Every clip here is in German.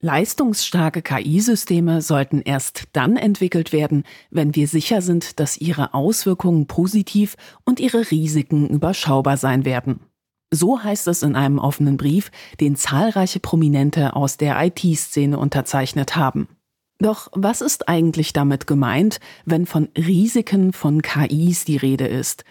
Leistungsstarke KI-Systeme sollten erst dann entwickelt werden, wenn wir sicher sind, dass ihre Auswirkungen positiv und ihre Risiken überschaubar sein werden. So heißt es in einem offenen Brief, den zahlreiche Prominente aus der IT-Szene unterzeichnet haben. Doch was ist eigentlich damit gemeint, wenn von Risiken von KIs die Rede ist?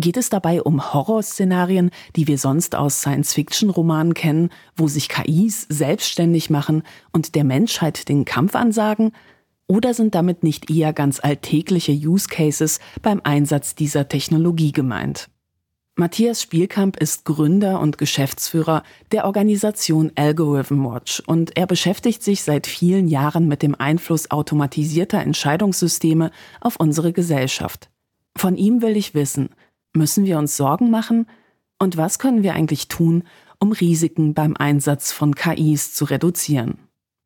Geht es dabei um Horrorszenarien, die wir sonst aus Science-Fiction-Romanen kennen, wo sich KIs selbstständig machen und der Menschheit den Kampf ansagen? Oder sind damit nicht eher ganz alltägliche Use Cases beim Einsatz dieser Technologie gemeint? Matthias Spielkamp ist Gründer und Geschäftsführer der Organisation Algorithm Watch und er beschäftigt sich seit vielen Jahren mit dem Einfluss automatisierter Entscheidungssysteme auf unsere Gesellschaft. Von ihm will ich wissen, Müssen wir uns Sorgen machen? Und was können wir eigentlich tun, um Risiken beim Einsatz von KIs zu reduzieren?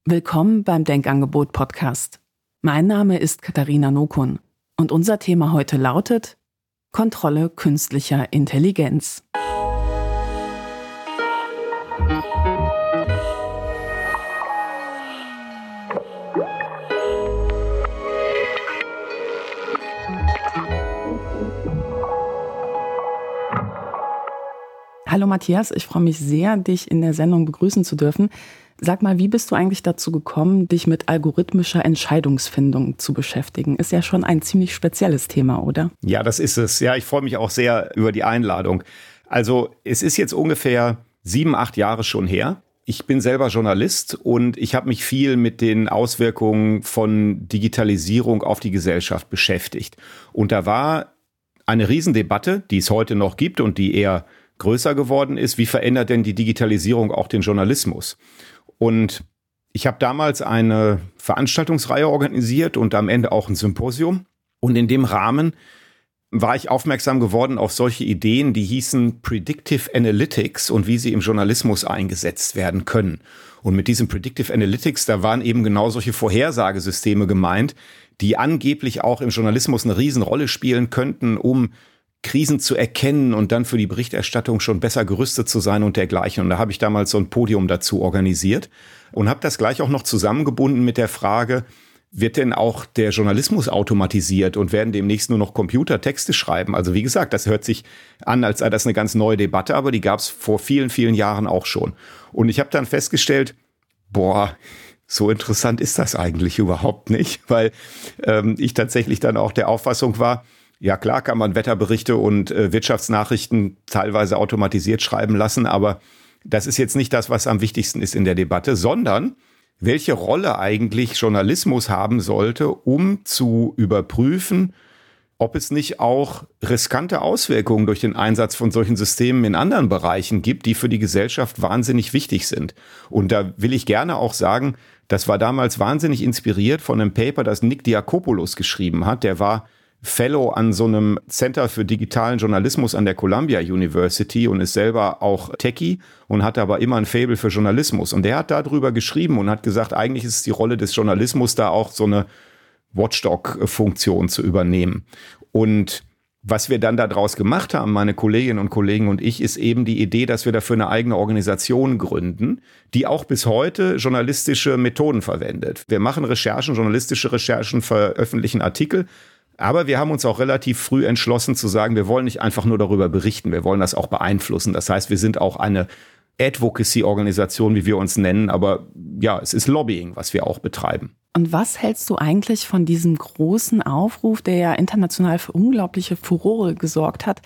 Willkommen beim Denkangebot Podcast. Mein Name ist Katharina Nokun und unser Thema heute lautet Kontrolle künstlicher Intelligenz. Hallo Matthias, ich freue mich sehr, dich in der Sendung begrüßen zu dürfen. Sag mal, wie bist du eigentlich dazu gekommen, dich mit algorithmischer Entscheidungsfindung zu beschäftigen? Ist ja schon ein ziemlich spezielles Thema, oder? Ja, das ist es. Ja, ich freue mich auch sehr über die Einladung. Also, es ist jetzt ungefähr sieben, acht Jahre schon her. Ich bin selber Journalist und ich habe mich viel mit den Auswirkungen von Digitalisierung auf die Gesellschaft beschäftigt. Und da war eine Riesendebatte, die es heute noch gibt und die eher größer geworden ist, wie verändert denn die Digitalisierung auch den Journalismus? Und ich habe damals eine Veranstaltungsreihe organisiert und am Ende auch ein Symposium. Und in dem Rahmen war ich aufmerksam geworden auf solche Ideen, die hießen Predictive Analytics und wie sie im Journalismus eingesetzt werden können. Und mit diesem Predictive Analytics, da waren eben genau solche Vorhersagesysteme gemeint, die angeblich auch im Journalismus eine Riesenrolle spielen könnten, um Krisen zu erkennen und dann für die Berichterstattung schon besser gerüstet zu sein und dergleichen. Und da habe ich damals so ein Podium dazu organisiert und habe das gleich auch noch zusammengebunden mit der Frage, wird denn auch der Journalismus automatisiert und werden demnächst nur noch Computer Texte schreiben? Also wie gesagt, das hört sich an, als sei das eine ganz neue Debatte, aber die gab es vor vielen, vielen Jahren auch schon. Und ich habe dann festgestellt, boah, so interessant ist das eigentlich überhaupt nicht, weil ähm, ich tatsächlich dann auch der Auffassung war, ja, klar kann man Wetterberichte und äh, Wirtschaftsnachrichten teilweise automatisiert schreiben lassen, aber das ist jetzt nicht das, was am wichtigsten ist in der Debatte, sondern welche Rolle eigentlich Journalismus haben sollte, um zu überprüfen, ob es nicht auch riskante Auswirkungen durch den Einsatz von solchen Systemen in anderen Bereichen gibt, die für die Gesellschaft wahnsinnig wichtig sind. Und da will ich gerne auch sagen, das war damals wahnsinnig inspiriert von einem Paper, das Nick Diakopoulos geschrieben hat. Der war Fellow an so einem Center für digitalen Journalismus an der Columbia University und ist selber auch Techie und hat aber immer ein Fable für Journalismus. Und der hat darüber geschrieben und hat gesagt, eigentlich ist es die Rolle des Journalismus da auch so eine Watchdog-Funktion zu übernehmen. Und was wir dann daraus gemacht haben, meine Kolleginnen und Kollegen und ich, ist eben die Idee, dass wir dafür eine eigene Organisation gründen, die auch bis heute journalistische Methoden verwendet. Wir machen Recherchen, journalistische Recherchen, veröffentlichen Artikel, aber wir haben uns auch relativ früh entschlossen zu sagen, wir wollen nicht einfach nur darüber berichten, wir wollen das auch beeinflussen. Das heißt, wir sind auch eine Advocacy-Organisation, wie wir uns nennen, aber ja, es ist Lobbying, was wir auch betreiben. Und was hältst du eigentlich von diesem großen Aufruf, der ja international für unglaubliche Furore gesorgt hat,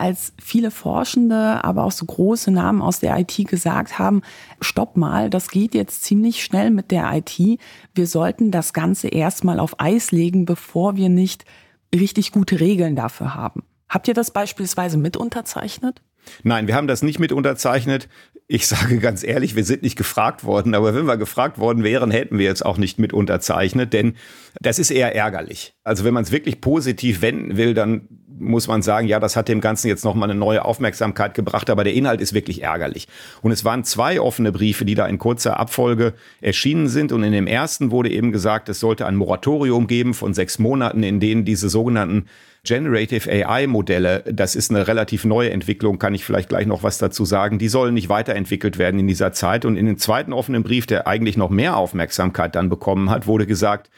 als viele Forschende, aber auch so große Namen aus der IT gesagt haben, stopp mal, das geht jetzt ziemlich schnell mit der IT. Wir sollten das Ganze erstmal auf Eis legen, bevor wir nicht richtig gute Regeln dafür haben. Habt ihr das beispielsweise mit unterzeichnet? Nein, wir haben das nicht mit unterzeichnet. Ich sage ganz ehrlich, wir sind nicht gefragt worden, aber wenn wir gefragt worden wären, hätten wir jetzt auch nicht mit unterzeichnet, denn das ist eher ärgerlich. Also wenn man es wirklich positiv wenden will, dann muss man sagen, ja, das hat dem Ganzen jetzt nochmal eine neue Aufmerksamkeit gebracht, aber der Inhalt ist wirklich ärgerlich. Und es waren zwei offene Briefe, die da in kurzer Abfolge erschienen sind. Und in dem ersten wurde eben gesagt, es sollte ein Moratorium geben von sechs Monaten, in denen diese sogenannten Generative AI-Modelle, das ist eine relativ neue Entwicklung, kann ich vielleicht gleich noch was dazu sagen, die sollen nicht weiterentwickelt werden in dieser Zeit. Und in dem zweiten offenen Brief, der eigentlich noch mehr Aufmerksamkeit dann bekommen hat, wurde gesagt,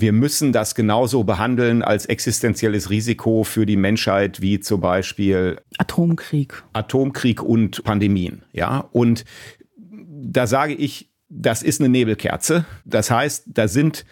wir müssen das genauso behandeln als existenzielles Risiko für die Menschheit wie zum Beispiel Atomkrieg. Atomkrieg und Pandemien. Ja, und da sage ich, das ist eine Nebelkerze. Das heißt, da sind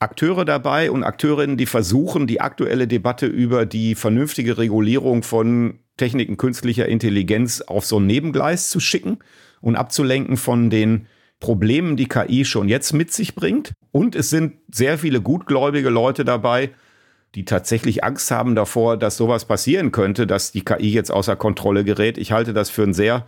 Akteure dabei und Akteurinnen, die versuchen, die aktuelle Debatte über die vernünftige Regulierung von Techniken künstlicher Intelligenz auf so ein Nebengleis zu schicken und abzulenken von den Problemen, die KI schon jetzt mit sich bringt. Und es sind sehr viele gutgläubige Leute dabei, die tatsächlich Angst haben davor, dass sowas passieren könnte, dass die KI jetzt außer Kontrolle gerät. Ich halte das für ein sehr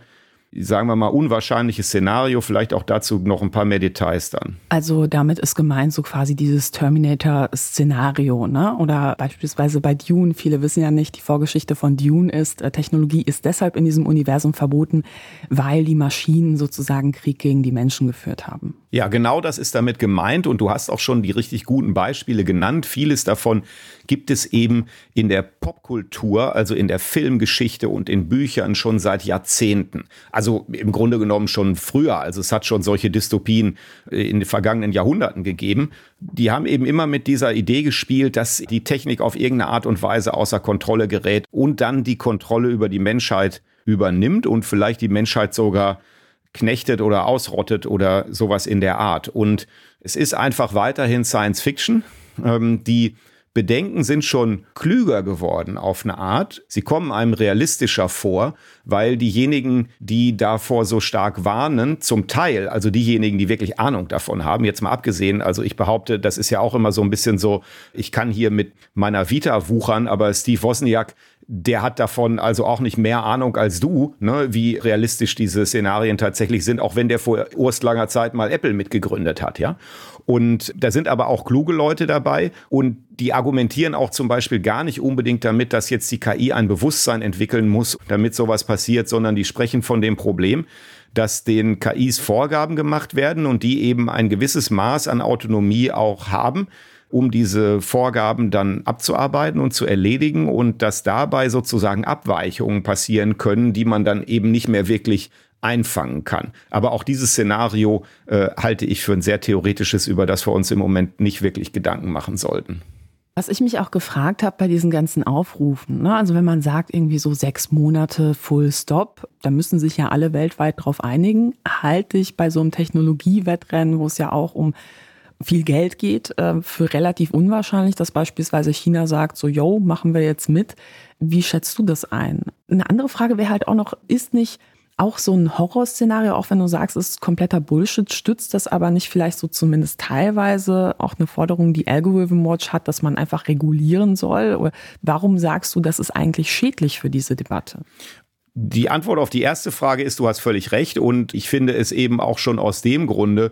sagen wir mal, unwahrscheinliches Szenario. Vielleicht auch dazu noch ein paar mehr Details dann. Also damit ist gemeint so quasi dieses Terminator-Szenario, ne? Oder beispielsweise bei Dune. Viele wissen ja nicht, die Vorgeschichte von Dune ist, äh, Technologie ist deshalb in diesem Universum verboten, weil die Maschinen sozusagen Krieg gegen die Menschen geführt haben. Ja, genau das ist damit gemeint und du hast auch schon die richtig guten Beispiele genannt. Vieles davon gibt es eben in der Popkultur, also in der Filmgeschichte und in Büchern schon seit Jahrzehnten. Also im Grunde genommen schon früher. Also es hat schon solche Dystopien äh, in den vergangenen Jahrhunderten gegeben. Die haben eben immer mit dieser Idee gespielt, dass die Technik auf irgendeine Art und Weise außer Kontrolle gerät und dann die Kontrolle über die Menschheit übernimmt und vielleicht die Menschheit sogar knechtet oder ausrottet oder sowas in der Art. Und es ist einfach weiterhin Science Fiction, ähm, die Bedenken sind schon klüger geworden auf eine Art. Sie kommen einem realistischer vor, weil diejenigen, die davor so stark warnen, zum Teil, also diejenigen, die wirklich Ahnung davon haben, jetzt mal abgesehen, also ich behaupte, das ist ja auch immer so ein bisschen so, ich kann hier mit meiner Vita wuchern, aber Steve Wozniak der hat davon also auch nicht mehr Ahnung als du, ne, wie realistisch diese Szenarien tatsächlich sind, auch wenn der vor urstlanger Zeit mal Apple mitgegründet hat, ja. Und da sind aber auch kluge Leute dabei. Und die argumentieren auch zum Beispiel gar nicht unbedingt damit, dass jetzt die KI ein Bewusstsein entwickeln muss, damit sowas passiert, sondern die sprechen von dem Problem, dass den KIs Vorgaben gemacht werden und die eben ein gewisses Maß an Autonomie auch haben um diese Vorgaben dann abzuarbeiten und zu erledigen und dass dabei sozusagen Abweichungen passieren können, die man dann eben nicht mehr wirklich einfangen kann. Aber auch dieses Szenario äh, halte ich für ein sehr theoretisches, über das wir uns im Moment nicht wirklich Gedanken machen sollten. Was ich mich auch gefragt habe bei diesen ganzen Aufrufen, ne? also wenn man sagt irgendwie so sechs Monate Full Stop, da müssen sich ja alle weltweit drauf einigen, halte ich bei so einem Technologiewettrennen, wo es ja auch um viel Geld geht, äh, für relativ unwahrscheinlich, dass beispielsweise China sagt, so, yo, machen wir jetzt mit. Wie schätzt du das ein? Eine andere Frage wäre halt auch noch, ist nicht auch so ein Horrorszenario, auch wenn du sagst, es ist kompletter Bullshit, stützt das aber nicht vielleicht so zumindest teilweise auch eine Forderung, die Algorithm Watch hat, dass man einfach regulieren soll? Oder warum sagst du, das ist eigentlich schädlich für diese Debatte? Die Antwort auf die erste Frage ist, du hast völlig recht und ich finde es eben auch schon aus dem Grunde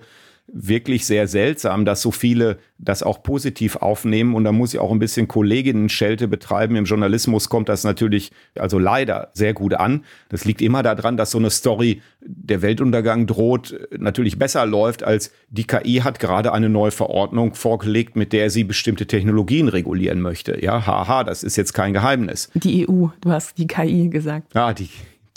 wirklich sehr seltsam, dass so viele das auch positiv aufnehmen. Und da muss ich auch ein bisschen Kolleginnen-Schelte betreiben. Im Journalismus kommt das natürlich, also leider, sehr gut an. Das liegt immer daran, dass so eine Story, der Weltuntergang droht, natürlich besser läuft, als die KI hat gerade eine neue Verordnung vorgelegt, mit der sie bestimmte Technologien regulieren möchte. Ja, haha, das ist jetzt kein Geheimnis. Die EU, du hast die KI gesagt. Ja, die,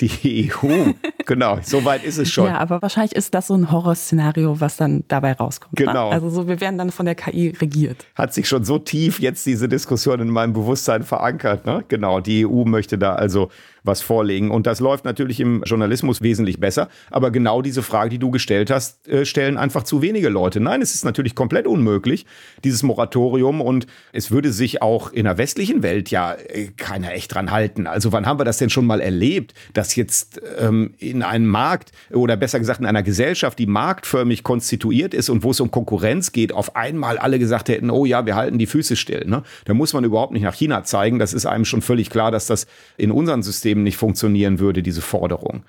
die EU. genau, so weit ist es schon. Ja, aber wahrscheinlich ist das so ein Horrorszenario, was dann dabei rauskommt. Ne? Genau. Ne? Also so, wir werden dann von der KI regiert. Hat sich schon so tief jetzt diese Diskussion in meinem Bewusstsein verankert. Ne? Genau, die EU möchte da also was vorlegen. Und das läuft natürlich im Journalismus wesentlich besser. Aber genau diese Frage, die du gestellt hast, äh, stellen einfach zu wenige Leute. Nein, es ist natürlich komplett unmöglich, dieses Moratorium. Und es würde sich auch in der westlichen Welt ja äh, keiner echt dran halten. Also wann haben wir das denn schon mal erlebt, dass jetzt ähm, in einem Markt oder besser gesagt in einer Gesellschaft, die marktförmig konstituiert ist und wo es um Konkurrenz geht, auf einmal alle gesagt hätten, oh ja, wir halten die Füße still. Ne? Da muss man überhaupt nicht nach China zeigen. Das ist einem schon völlig klar, dass das in unseren Systemen Systemen nicht funktionieren würde, diese Forderung.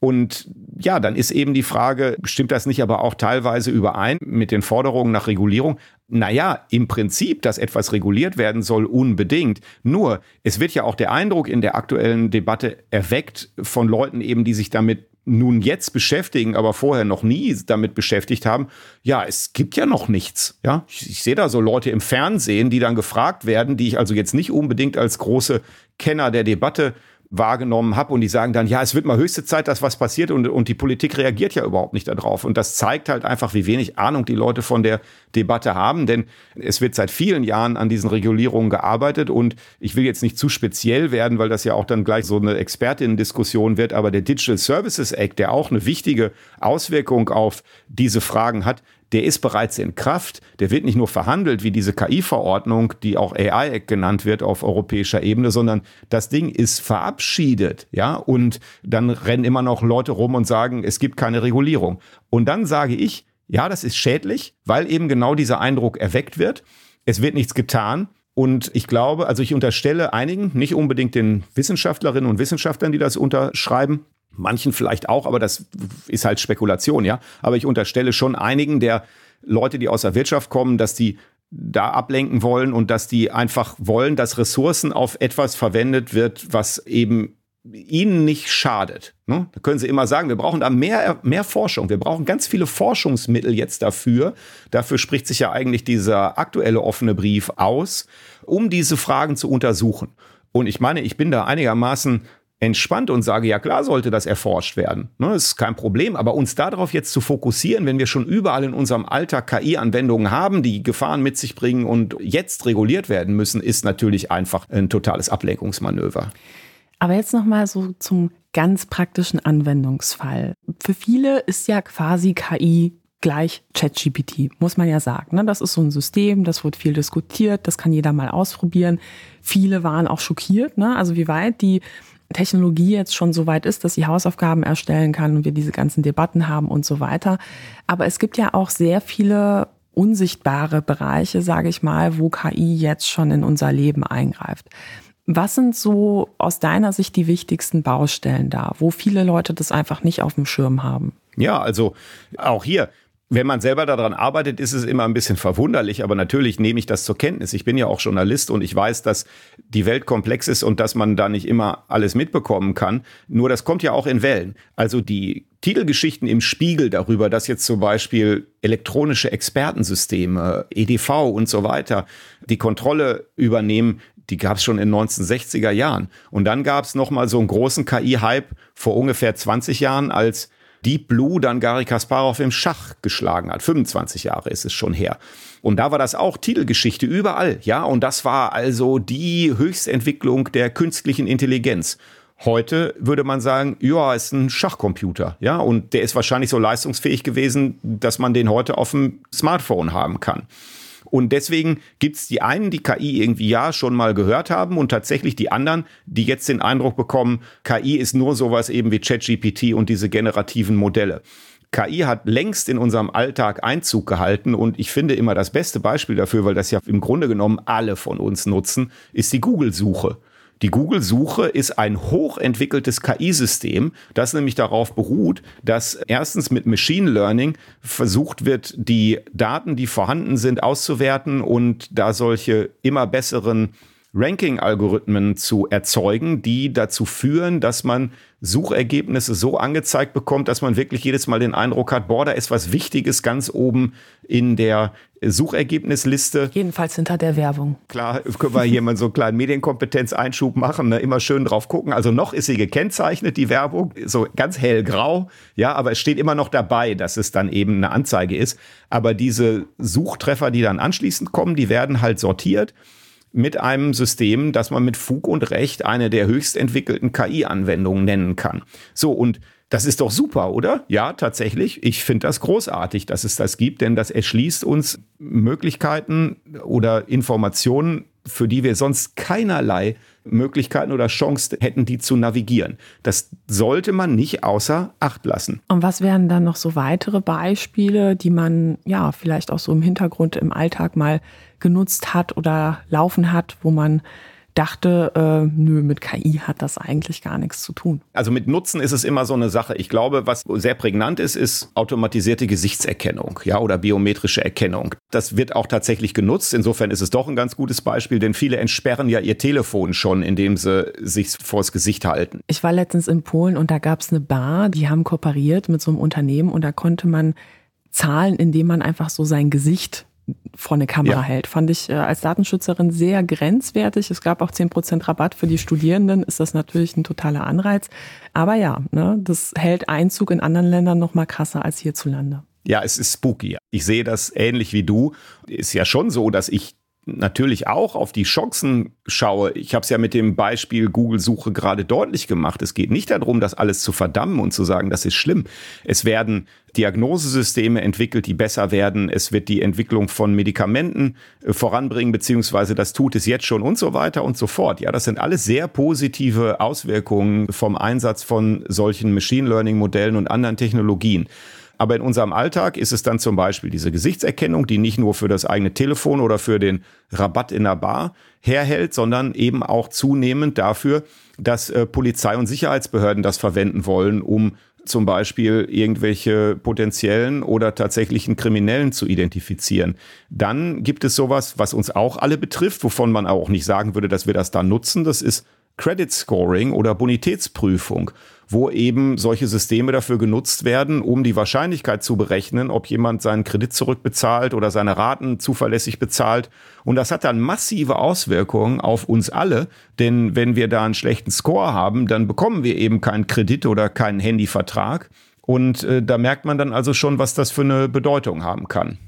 Und ja, dann ist eben die Frage, stimmt das nicht aber auch teilweise überein mit den Forderungen nach Regulierung? Naja, im Prinzip, dass etwas reguliert werden soll, unbedingt. Nur, es wird ja auch der Eindruck in der aktuellen Debatte erweckt von Leuten eben, die sich damit nun jetzt beschäftigen, aber vorher noch nie damit beschäftigt haben, ja, es gibt ja noch nichts. Ja, ich, ich sehe da so Leute im Fernsehen, die dann gefragt werden, die ich also jetzt nicht unbedingt als große Kenner der Debatte wahrgenommen habe und die sagen dann, ja, es wird mal höchste Zeit, dass was passiert und, und die Politik reagiert ja überhaupt nicht darauf. Und das zeigt halt einfach, wie wenig Ahnung die Leute von der Debatte haben, denn es wird seit vielen Jahren an diesen Regulierungen gearbeitet und ich will jetzt nicht zu speziell werden, weil das ja auch dann gleich so eine Expertinnen-Diskussion wird, aber der Digital Services Act, der auch eine wichtige Auswirkung auf diese Fragen hat, der ist bereits in Kraft. Der wird nicht nur verhandelt wie diese KI-Verordnung, die auch AI Act genannt wird auf europäischer Ebene, sondern das Ding ist verabschiedet, ja. Und dann rennen immer noch Leute rum und sagen, es gibt keine Regulierung. Und dann sage ich, ja, das ist schädlich, weil eben genau dieser Eindruck erweckt wird. Es wird nichts getan. Und ich glaube, also ich unterstelle einigen, nicht unbedingt den Wissenschaftlerinnen und Wissenschaftlern, die das unterschreiben, manchen vielleicht auch, aber das ist halt Spekulation, ja. Aber ich unterstelle schon einigen der Leute, die aus der Wirtschaft kommen, dass die da ablenken wollen und dass die einfach wollen, dass Ressourcen auf etwas verwendet wird, was eben ihnen nicht schadet. Ne? Da können sie immer sagen, wir brauchen da mehr, mehr Forschung. Wir brauchen ganz viele Forschungsmittel jetzt dafür. Dafür spricht sich ja eigentlich dieser aktuelle offene Brief aus, um diese Fragen zu untersuchen. Und ich meine, ich bin da einigermaßen entspannt und sage, ja klar sollte das erforscht werden. Ne, das ist kein Problem. Aber uns darauf jetzt zu fokussieren, wenn wir schon überall in unserem Alltag KI-Anwendungen haben, die Gefahren mit sich bringen und jetzt reguliert werden müssen, ist natürlich einfach ein totales Ablenkungsmanöver. Aber jetzt nochmal so zum ganz praktischen Anwendungsfall. Für viele ist ja quasi KI gleich ChatGPT, muss man ja sagen. Ne? Das ist so ein System, das wird viel diskutiert, das kann jeder mal ausprobieren. Viele waren auch schockiert, ne? also wie weit die Technologie jetzt schon so weit ist, dass sie Hausaufgaben erstellen kann und wir diese ganzen Debatten haben und so weiter. Aber es gibt ja auch sehr viele unsichtbare Bereiche, sage ich mal, wo KI jetzt schon in unser Leben eingreift. Was sind so aus deiner Sicht die wichtigsten Baustellen da, wo viele Leute das einfach nicht auf dem Schirm haben? Ja, also auch hier, wenn man selber daran arbeitet, ist es immer ein bisschen verwunderlich, aber natürlich nehme ich das zur Kenntnis. Ich bin ja auch Journalist und ich weiß, dass die Welt komplex ist und dass man da nicht immer alles mitbekommen kann. Nur das kommt ja auch in Wellen. Also die Titelgeschichten im Spiegel darüber, dass jetzt zum Beispiel elektronische Expertensysteme, EDV und so weiter, die Kontrolle übernehmen, die gab es schon in den 1960er Jahren. Und dann gab es nochmal so einen großen KI-Hype vor ungefähr 20 Jahren, als Deep Blue dann Gary Kasparov im Schach geschlagen hat. 25 Jahre ist es schon her. Und da war das auch Titelgeschichte überall, ja. Und das war also die Höchstentwicklung der künstlichen Intelligenz. Heute würde man sagen, ja, ist ein Schachcomputer, ja, und der ist wahrscheinlich so leistungsfähig gewesen, dass man den heute auf dem Smartphone haben kann. Und deswegen gibt es die einen, die KI irgendwie ja schon mal gehört haben und tatsächlich die anderen, die jetzt den Eindruck bekommen, KI ist nur sowas eben wie ChatGPT und diese generativen Modelle. KI hat längst in unserem Alltag Einzug gehalten und ich finde immer das beste Beispiel dafür, weil das ja im Grunde genommen alle von uns nutzen, ist die Google-Suche. Die Google-Suche ist ein hochentwickeltes KI-System, das nämlich darauf beruht, dass erstens mit Machine Learning versucht wird, die Daten, die vorhanden sind, auszuwerten und da solche immer besseren Ranking-Algorithmen zu erzeugen, die dazu führen, dass man Suchergebnisse so angezeigt bekommt, dass man wirklich jedes Mal den Eindruck hat, boah, da ist was Wichtiges ganz oben in der Suchergebnisliste. Jedenfalls hinter der Werbung. Klar, können wir hier mal so einen kleinen Medienkompetenzeinschub machen, ne? immer schön drauf gucken. Also noch ist sie gekennzeichnet, die Werbung, so ganz hellgrau, ja, aber es steht immer noch dabei, dass es dann eben eine Anzeige ist. Aber diese Suchtreffer, die dann anschließend kommen, die werden halt sortiert mit einem System, das man mit Fug und Recht eine der höchst entwickelten KI-Anwendungen nennen kann. So, und das ist doch super, oder? Ja, tatsächlich. Ich finde das großartig, dass es das gibt, denn das erschließt uns Möglichkeiten oder Informationen, für die wir sonst keinerlei Möglichkeiten oder Chance hätten, die zu navigieren. Das sollte man nicht außer Acht lassen. Und was wären dann noch so weitere Beispiele, die man ja vielleicht auch so im Hintergrund im Alltag mal genutzt hat oder laufen hat, wo man dachte, äh, nö, mit KI hat das eigentlich gar nichts zu tun. Also mit Nutzen ist es immer so eine Sache. Ich glaube, was sehr prägnant ist, ist automatisierte Gesichtserkennung, ja, oder biometrische Erkennung. Das wird auch tatsächlich genutzt. Insofern ist es doch ein ganz gutes Beispiel, denn viele entsperren ja ihr Telefon schon, indem sie sich vors Gesicht halten. Ich war letztens in Polen und da gab es eine Bar, die haben kooperiert mit so einem Unternehmen und da konnte man zahlen, indem man einfach so sein Gesicht vor eine Kamera ja. hält. Fand ich äh, als Datenschützerin sehr grenzwertig. Es gab auch 10% Rabatt für die Studierenden, ist das natürlich ein totaler Anreiz. Aber ja, ne, das hält Einzug in anderen Ländern noch mal krasser als hierzulande. Ja, es ist spooky. Ich sehe das ähnlich wie du. Ist ja schon so, dass ich natürlich auch auf die Chancen schaue. Ich habe es ja mit dem Beispiel Google-Suche gerade deutlich gemacht. Es geht nicht darum, das alles zu verdammen und zu sagen, das ist schlimm. Es werden Diagnosesysteme entwickelt, die besser werden. Es wird die Entwicklung von Medikamenten äh, voranbringen, beziehungsweise das tut es jetzt schon und so weiter und so fort. Ja, das sind alles sehr positive Auswirkungen vom Einsatz von solchen Machine Learning-Modellen und anderen Technologien. Aber in unserem Alltag ist es dann zum Beispiel diese Gesichtserkennung, die nicht nur für das eigene Telefon oder für den Rabatt in der Bar herhält, sondern eben auch zunehmend dafür, dass äh, Polizei und Sicherheitsbehörden das verwenden wollen, um zum Beispiel irgendwelche potenziellen oder tatsächlichen Kriminellen zu identifizieren. Dann gibt es sowas, was uns auch alle betrifft, wovon man auch nicht sagen würde, dass wir das da nutzen. Das ist Credit Scoring oder Bonitätsprüfung wo eben solche Systeme dafür genutzt werden, um die Wahrscheinlichkeit zu berechnen, ob jemand seinen Kredit zurückbezahlt oder seine Raten zuverlässig bezahlt. Und das hat dann massive Auswirkungen auf uns alle, denn wenn wir da einen schlechten Score haben, dann bekommen wir eben keinen Kredit oder keinen Handyvertrag. Und äh, da merkt man dann also schon, was das für eine Bedeutung haben kann.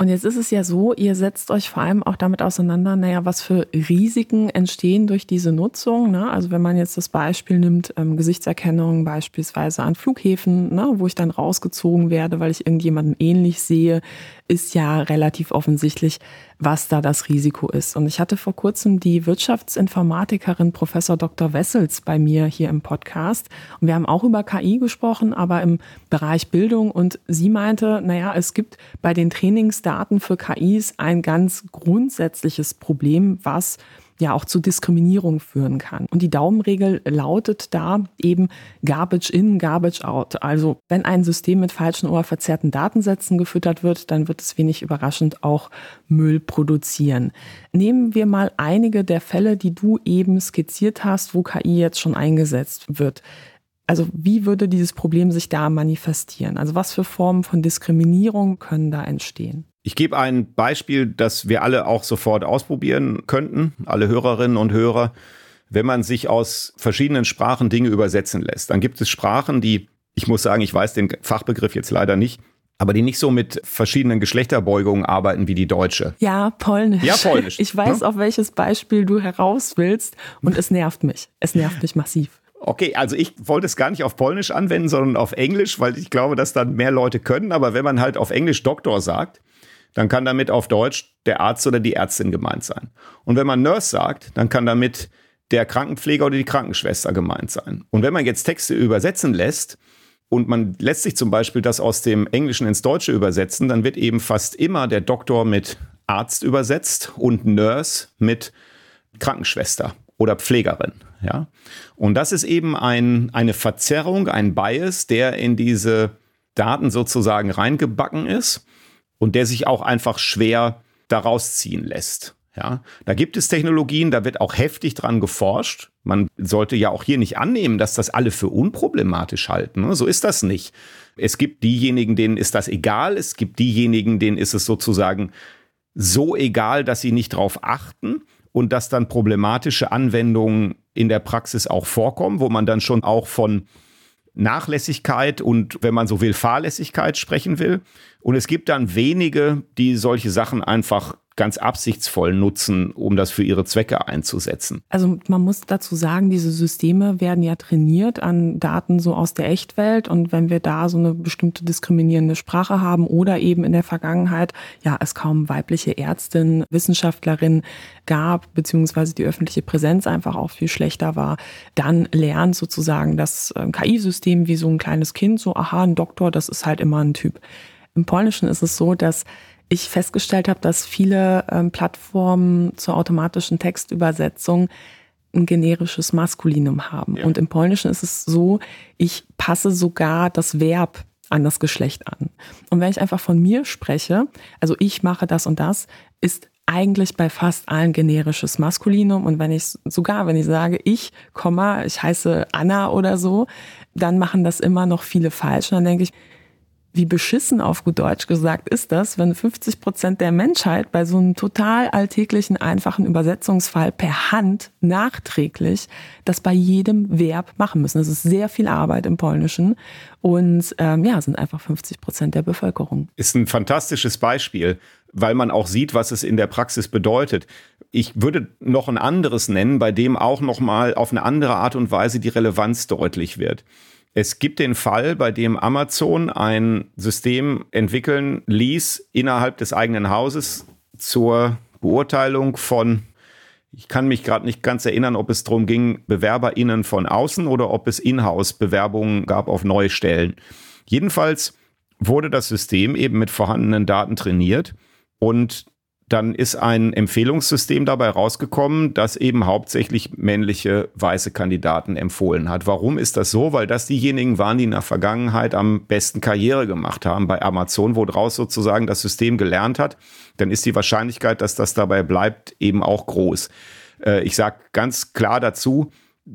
Und jetzt ist es ja so, ihr setzt euch vor allem auch damit auseinander, naja, was für Risiken entstehen durch diese Nutzung. Ne? Also wenn man jetzt das Beispiel nimmt, ähm, Gesichtserkennung beispielsweise an Flughäfen, ne, wo ich dann rausgezogen werde, weil ich irgendjemandem ähnlich sehe, ist ja relativ offensichtlich, was da das Risiko ist. Und ich hatte vor kurzem die Wirtschaftsinformatikerin Professor Dr. Wessels bei mir hier im Podcast. Und wir haben auch über KI gesprochen, aber im Bereich Bildung. Und sie meinte, naja, es gibt bei den Trainingsdaten für KIs ein ganz grundsätzliches Problem, was ja auch zu Diskriminierung führen kann. Und die Daumenregel lautet da eben Garbage in, Garbage out. Also wenn ein System mit falschen oder verzerrten Datensätzen gefüttert wird, dann wird es wenig überraschend auch Müll produzieren. Nehmen wir mal einige der Fälle, die du eben skizziert hast, wo KI jetzt schon eingesetzt wird. Also wie würde dieses Problem sich da manifestieren? Also was für Formen von Diskriminierung können da entstehen? Ich gebe ein Beispiel, das wir alle auch sofort ausprobieren könnten, alle Hörerinnen und Hörer. Wenn man sich aus verschiedenen Sprachen Dinge übersetzen lässt, dann gibt es Sprachen, die, ich muss sagen, ich weiß den Fachbegriff jetzt leider nicht, aber die nicht so mit verschiedenen Geschlechterbeugungen arbeiten wie die deutsche. Ja, Polnisch. Ja, Polnisch. Ich weiß, ja? auf welches Beispiel du heraus willst und es nervt mich. Es nervt mich massiv. Okay, also ich wollte es gar nicht auf Polnisch anwenden, sondern auf Englisch, weil ich glaube, dass dann mehr Leute können. Aber wenn man halt auf Englisch Doktor sagt, dann kann damit auf Deutsch der Arzt oder die Ärztin gemeint sein. Und wenn man Nurse sagt, dann kann damit der Krankenpfleger oder die Krankenschwester gemeint sein. Und wenn man jetzt Texte übersetzen lässt und man lässt sich zum Beispiel das aus dem Englischen ins Deutsche übersetzen, dann wird eben fast immer der Doktor mit Arzt übersetzt und Nurse mit Krankenschwester oder Pflegerin. Ja? Und das ist eben ein, eine Verzerrung, ein Bias, der in diese Daten sozusagen reingebacken ist und der sich auch einfach schwer daraus ziehen lässt. Ja, da gibt es Technologien, da wird auch heftig dran geforscht. Man sollte ja auch hier nicht annehmen, dass das alle für unproblematisch halten. Ne? So ist das nicht. Es gibt diejenigen, denen ist das egal. Es gibt diejenigen, denen ist es sozusagen so egal, dass sie nicht drauf achten und dass dann problematische Anwendungen in der Praxis auch vorkommen, wo man dann schon auch von Nachlässigkeit und, wenn man so will, Fahrlässigkeit sprechen will. Und es gibt dann wenige, die solche Sachen einfach ganz absichtsvoll nutzen, um das für ihre Zwecke einzusetzen. Also man muss dazu sagen, diese Systeme werden ja trainiert an Daten so aus der Echtwelt und wenn wir da so eine bestimmte diskriminierende Sprache haben oder eben in der Vergangenheit, ja, es kaum weibliche Ärztin, Wissenschaftlerin gab, beziehungsweise die öffentliche Präsenz einfach auch viel schlechter war, dann lernt sozusagen das ähm, KI-System wie so ein kleines Kind, so, aha, ein Doktor, das ist halt immer ein Typ. Im Polnischen ist es so, dass ich festgestellt habe, dass viele ähm, Plattformen zur automatischen Textübersetzung ein generisches Maskulinum haben. Ja. Und im Polnischen ist es so, ich passe sogar das Verb an das Geschlecht an. Und wenn ich einfach von mir spreche, also ich mache das und das, ist eigentlich bei fast allen generisches Maskulinum. Und wenn ich sogar, wenn ich sage, ich, Komma, ich heiße Anna oder so, dann machen das immer noch viele falsch. Und dann denke ich, wie beschissen auf gut Deutsch gesagt ist das, wenn 50 Prozent der Menschheit bei so einem total alltäglichen, einfachen Übersetzungsfall per Hand nachträglich das bei jedem Verb machen müssen. Das ist sehr viel Arbeit im Polnischen und ähm, ja, sind einfach 50 Prozent der Bevölkerung. Ist ein fantastisches Beispiel, weil man auch sieht, was es in der Praxis bedeutet. Ich würde noch ein anderes nennen, bei dem auch noch mal auf eine andere Art und Weise die Relevanz deutlich wird. Es gibt den Fall, bei dem Amazon ein System entwickeln ließ innerhalb des eigenen Hauses zur Beurteilung von, ich kann mich gerade nicht ganz erinnern, ob es darum ging, BewerberInnen von außen oder ob es Inhouse-Bewerbungen gab auf neue Stellen. Jedenfalls wurde das System eben mit vorhandenen Daten trainiert und dann ist ein Empfehlungssystem dabei rausgekommen, das eben hauptsächlich männliche weiße Kandidaten empfohlen hat. Warum ist das so? Weil das diejenigen waren, die in der Vergangenheit am besten Karriere gemacht haben bei Amazon, wo draus sozusagen das System gelernt hat. Dann ist die Wahrscheinlichkeit, dass das dabei bleibt, eben auch groß. Äh, ich sage ganz klar dazu,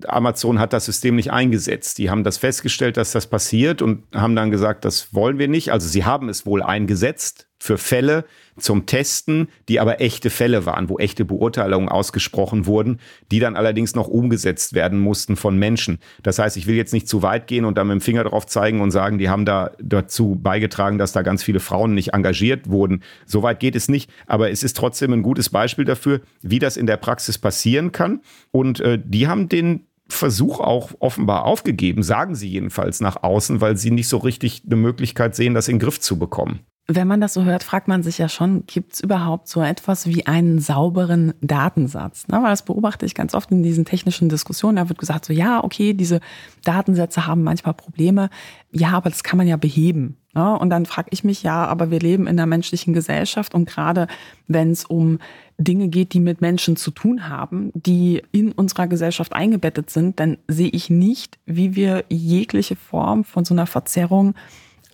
Amazon hat das System nicht eingesetzt. Die haben das festgestellt, dass das passiert und haben dann gesagt, das wollen wir nicht. Also sie haben es wohl eingesetzt für Fälle zum Testen, die aber echte Fälle waren, wo echte Beurteilungen ausgesprochen wurden, die dann allerdings noch umgesetzt werden mussten von Menschen. Das heißt, ich will jetzt nicht zu weit gehen und da mit dem Finger drauf zeigen und sagen, die haben da dazu beigetragen, dass da ganz viele Frauen nicht engagiert wurden. So weit geht es nicht, aber es ist trotzdem ein gutes Beispiel dafür, wie das in der Praxis passieren kann. Und äh, die haben den Versuch auch offenbar aufgegeben, sagen sie jedenfalls nach außen, weil sie nicht so richtig eine Möglichkeit sehen, das in den Griff zu bekommen. Wenn man das so hört, fragt man sich ja schon, gibt es überhaupt so etwas wie einen sauberen Datensatz? Ne, weil das beobachte ich ganz oft in diesen technischen Diskussionen. Da wird gesagt, so ja, okay, diese Datensätze haben manchmal Probleme. Ja, aber das kann man ja beheben. Ne? Und dann frage ich mich, ja, aber wir leben in einer menschlichen Gesellschaft und gerade wenn es um Dinge geht, die mit Menschen zu tun haben, die in unserer Gesellschaft eingebettet sind, dann sehe ich nicht, wie wir jegliche Form von so einer Verzerrung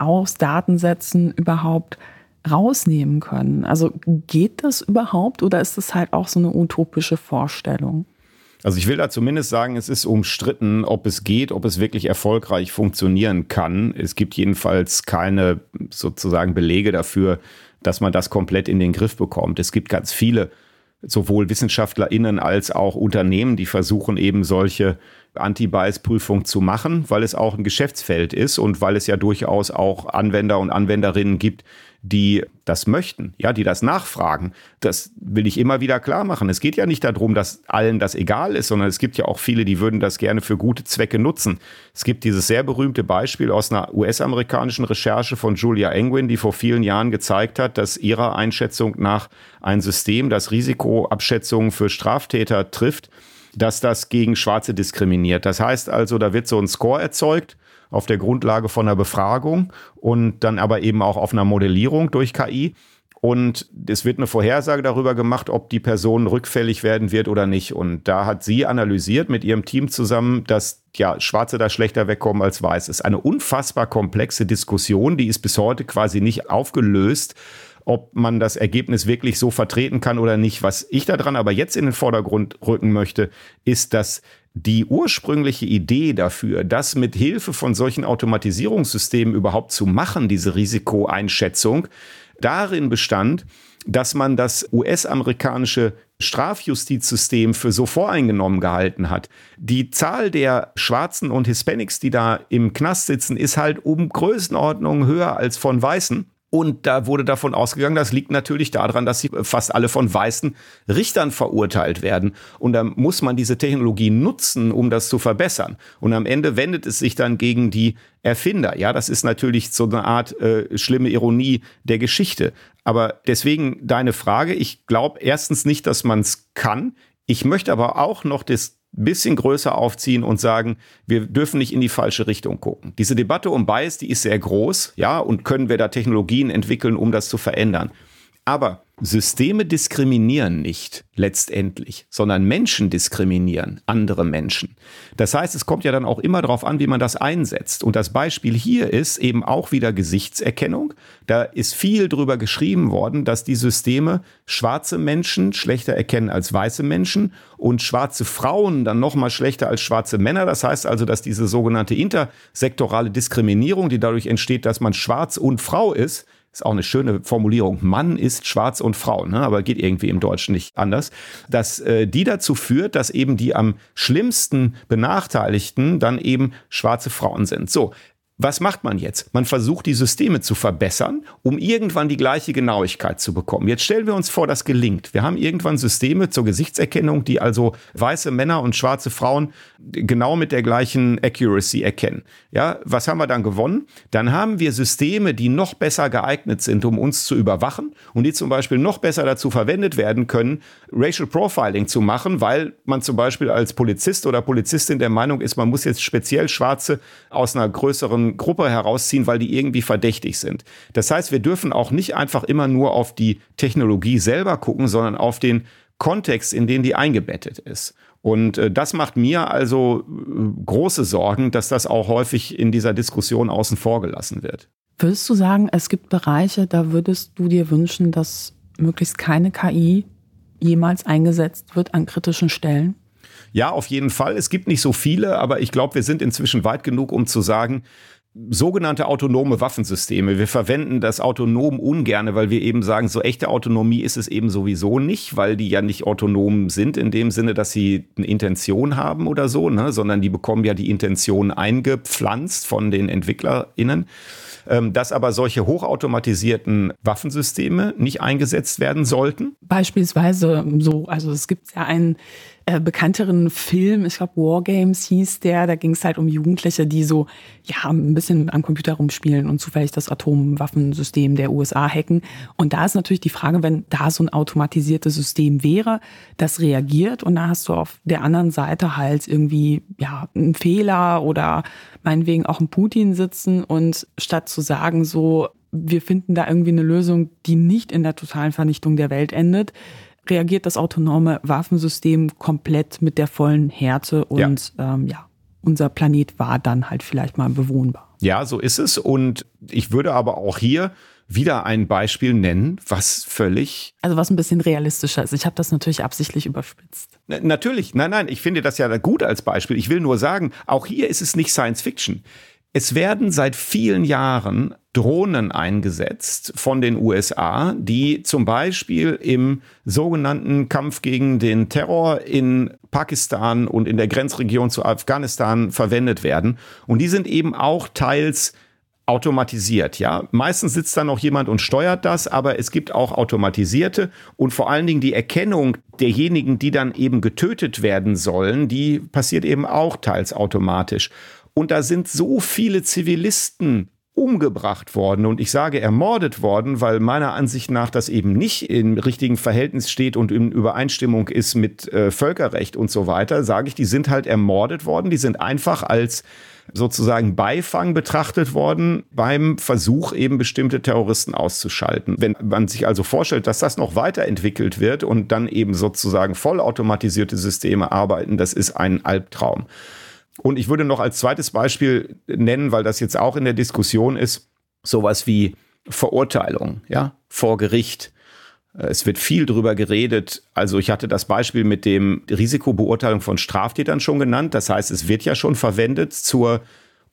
aus Datensätzen überhaupt rausnehmen können. Also geht das überhaupt oder ist das halt auch so eine utopische Vorstellung? Also ich will da zumindest sagen, es ist umstritten, ob es geht, ob es wirklich erfolgreich funktionieren kann. Es gibt jedenfalls keine sozusagen Belege dafür, dass man das komplett in den Griff bekommt. Es gibt ganz viele, sowohl WissenschaftlerInnen als auch Unternehmen, die versuchen eben solche Anti-Bias-Prüfung zu machen, weil es auch ein Geschäftsfeld ist und weil es ja durchaus auch Anwender und Anwenderinnen gibt, die das möchten, ja, die das nachfragen. Das will ich immer wieder klar machen. Es geht ja nicht darum, dass allen das egal ist, sondern es gibt ja auch viele, die würden das gerne für gute Zwecke nutzen. Es gibt dieses sehr berühmte Beispiel aus einer US-amerikanischen Recherche von Julia Engwin, die vor vielen Jahren gezeigt hat, dass ihrer Einschätzung nach ein System, das Risikoabschätzungen für Straftäter trifft, dass das gegen Schwarze diskriminiert. Das heißt also, da wird so ein Score erzeugt auf der Grundlage von einer Befragung und dann aber eben auch auf einer Modellierung durch KI. Und es wird eine Vorhersage darüber gemacht, ob die Person rückfällig werden wird oder nicht. Und da hat sie analysiert mit ihrem Team zusammen, dass ja Schwarze da schlechter wegkommen als Weiß. Es ist eine unfassbar komplexe Diskussion, die ist bis heute quasi nicht aufgelöst ob man das Ergebnis wirklich so vertreten kann oder nicht. Was ich daran aber jetzt in den Vordergrund rücken möchte, ist, dass die ursprüngliche Idee dafür, das mit Hilfe von solchen Automatisierungssystemen überhaupt zu machen, diese Risikoeinschätzung, darin bestand, dass man das US-amerikanische Strafjustizsystem für so voreingenommen gehalten hat. Die Zahl der Schwarzen und Hispanics, die da im Knast sitzen, ist halt um Größenordnungen höher als von Weißen. Und da wurde davon ausgegangen, das liegt natürlich daran, dass sie fast alle von weißen Richtern verurteilt werden. Und da muss man diese Technologie nutzen, um das zu verbessern. Und am Ende wendet es sich dann gegen die Erfinder. Ja, das ist natürlich so eine Art äh, schlimme Ironie der Geschichte. Aber deswegen deine Frage. Ich glaube erstens nicht, dass man es kann. Ich möchte aber auch noch das bisschen größer aufziehen und sagen, wir dürfen nicht in die falsche Richtung gucken. Diese Debatte um Bias, die ist sehr groß, ja, und können wir da Technologien entwickeln, um das zu verändern. Aber Systeme diskriminieren nicht letztendlich, sondern Menschen diskriminieren andere Menschen. Das heißt, es kommt ja dann auch immer darauf an, wie man das einsetzt. Und das Beispiel hier ist eben auch wieder Gesichtserkennung. Da ist viel drüber geschrieben worden, dass die Systeme schwarze Menschen schlechter erkennen als weiße Menschen und schwarze Frauen dann noch mal schlechter als schwarze Männer. Das heißt also, dass diese sogenannte intersektorale Diskriminierung, die dadurch entsteht, dass man schwarz und Frau ist, ist auch eine schöne Formulierung. Mann ist schwarz und Frau, ne? aber geht irgendwie im Deutschen nicht anders. Dass äh, die dazu führt, dass eben die am schlimmsten Benachteiligten dann eben schwarze Frauen sind. So, was macht man jetzt? Man versucht, die Systeme zu verbessern, um irgendwann die gleiche Genauigkeit zu bekommen. Jetzt stellen wir uns vor, das gelingt. Wir haben irgendwann Systeme zur Gesichtserkennung, die also weiße Männer und schwarze Frauen genau mit der gleichen Accuracy erkennen. Ja, was haben wir dann gewonnen? Dann haben wir Systeme, die noch besser geeignet sind, um uns zu überwachen und die zum Beispiel noch besser dazu verwendet werden können, Racial Profiling zu machen, weil man zum Beispiel als Polizist oder Polizistin der Meinung ist, man muss jetzt speziell Schwarze aus einer größeren Gruppe herausziehen, weil die irgendwie verdächtig sind. Das heißt, wir dürfen auch nicht einfach immer nur auf die Technologie selber gucken, sondern auf den Kontext, in den die eingebettet ist. Und äh, das macht mir also äh, große Sorgen, dass das auch häufig in dieser Diskussion außen vor gelassen wird. Würdest du sagen, es gibt Bereiche, da würdest du dir wünschen, dass möglichst keine KI jemals eingesetzt wird an kritischen Stellen? Ja, auf jeden Fall. Es gibt nicht so viele, aber ich glaube, wir sind inzwischen weit genug, um zu sagen, sogenannte autonome Waffensysteme. Wir verwenden das autonom ungerne, weil wir eben sagen, so echte Autonomie ist es eben sowieso nicht, weil die ja nicht autonom sind in dem Sinne, dass sie eine Intention haben oder so, ne? sondern die bekommen ja die Intention eingepflanzt von den EntwicklerInnen. Ähm, dass aber solche hochautomatisierten Waffensysteme nicht eingesetzt werden sollten? Beispielsweise so, also es gibt ja einen äh, bekannteren Film, ich glaube Wargames hieß der, da ging es halt um Jugendliche, die so ja ein bisschen am Computer rumspielen und zufällig das Atomwaffensystem der USA hacken. Und da ist natürlich die Frage, wenn da so ein automatisiertes System wäre, das reagiert und da hast du auf der anderen Seite halt irgendwie ja einen Fehler oder meinetwegen auch einen Putin sitzen und statt zu sagen so wir finden da irgendwie eine Lösung, die nicht in der totalen Vernichtung der Welt endet, reagiert das autonome Waffensystem komplett mit der vollen Härte und ja. Ähm, ja, unser Planet war dann halt vielleicht mal bewohnbar. Ja, so ist es. Und ich würde aber auch hier wieder ein Beispiel nennen, was völlig. Also was ein bisschen realistischer ist. Ich habe das natürlich absichtlich überspitzt. N natürlich, nein, nein, ich finde das ja gut als Beispiel. Ich will nur sagen, auch hier ist es nicht Science Fiction. Es werden seit vielen Jahren Drohnen eingesetzt von den USA, die zum Beispiel im sogenannten Kampf gegen den Terror in Pakistan und in der Grenzregion zu Afghanistan verwendet werden. Und die sind eben auch teils automatisiert, ja. Meistens sitzt da noch jemand und steuert das, aber es gibt auch automatisierte und vor allen Dingen die Erkennung derjenigen, die dann eben getötet werden sollen, die passiert eben auch teils automatisch. Und da sind so viele Zivilisten umgebracht worden und ich sage ermordet worden, weil meiner Ansicht nach das eben nicht im richtigen Verhältnis steht und in Übereinstimmung ist mit äh, Völkerrecht und so weiter, sage ich, die sind halt ermordet worden, die sind einfach als sozusagen Beifang betrachtet worden beim Versuch, eben bestimmte Terroristen auszuschalten. Wenn man sich also vorstellt, dass das noch weiterentwickelt wird und dann eben sozusagen vollautomatisierte Systeme arbeiten, das ist ein Albtraum. Und ich würde noch als zweites Beispiel nennen, weil das jetzt auch in der Diskussion ist, sowas wie Verurteilung, ja, vor Gericht. Es wird viel drüber geredet. Also ich hatte das Beispiel mit dem Risikobeurteilung von Straftätern schon genannt. Das heißt, es wird ja schon verwendet zur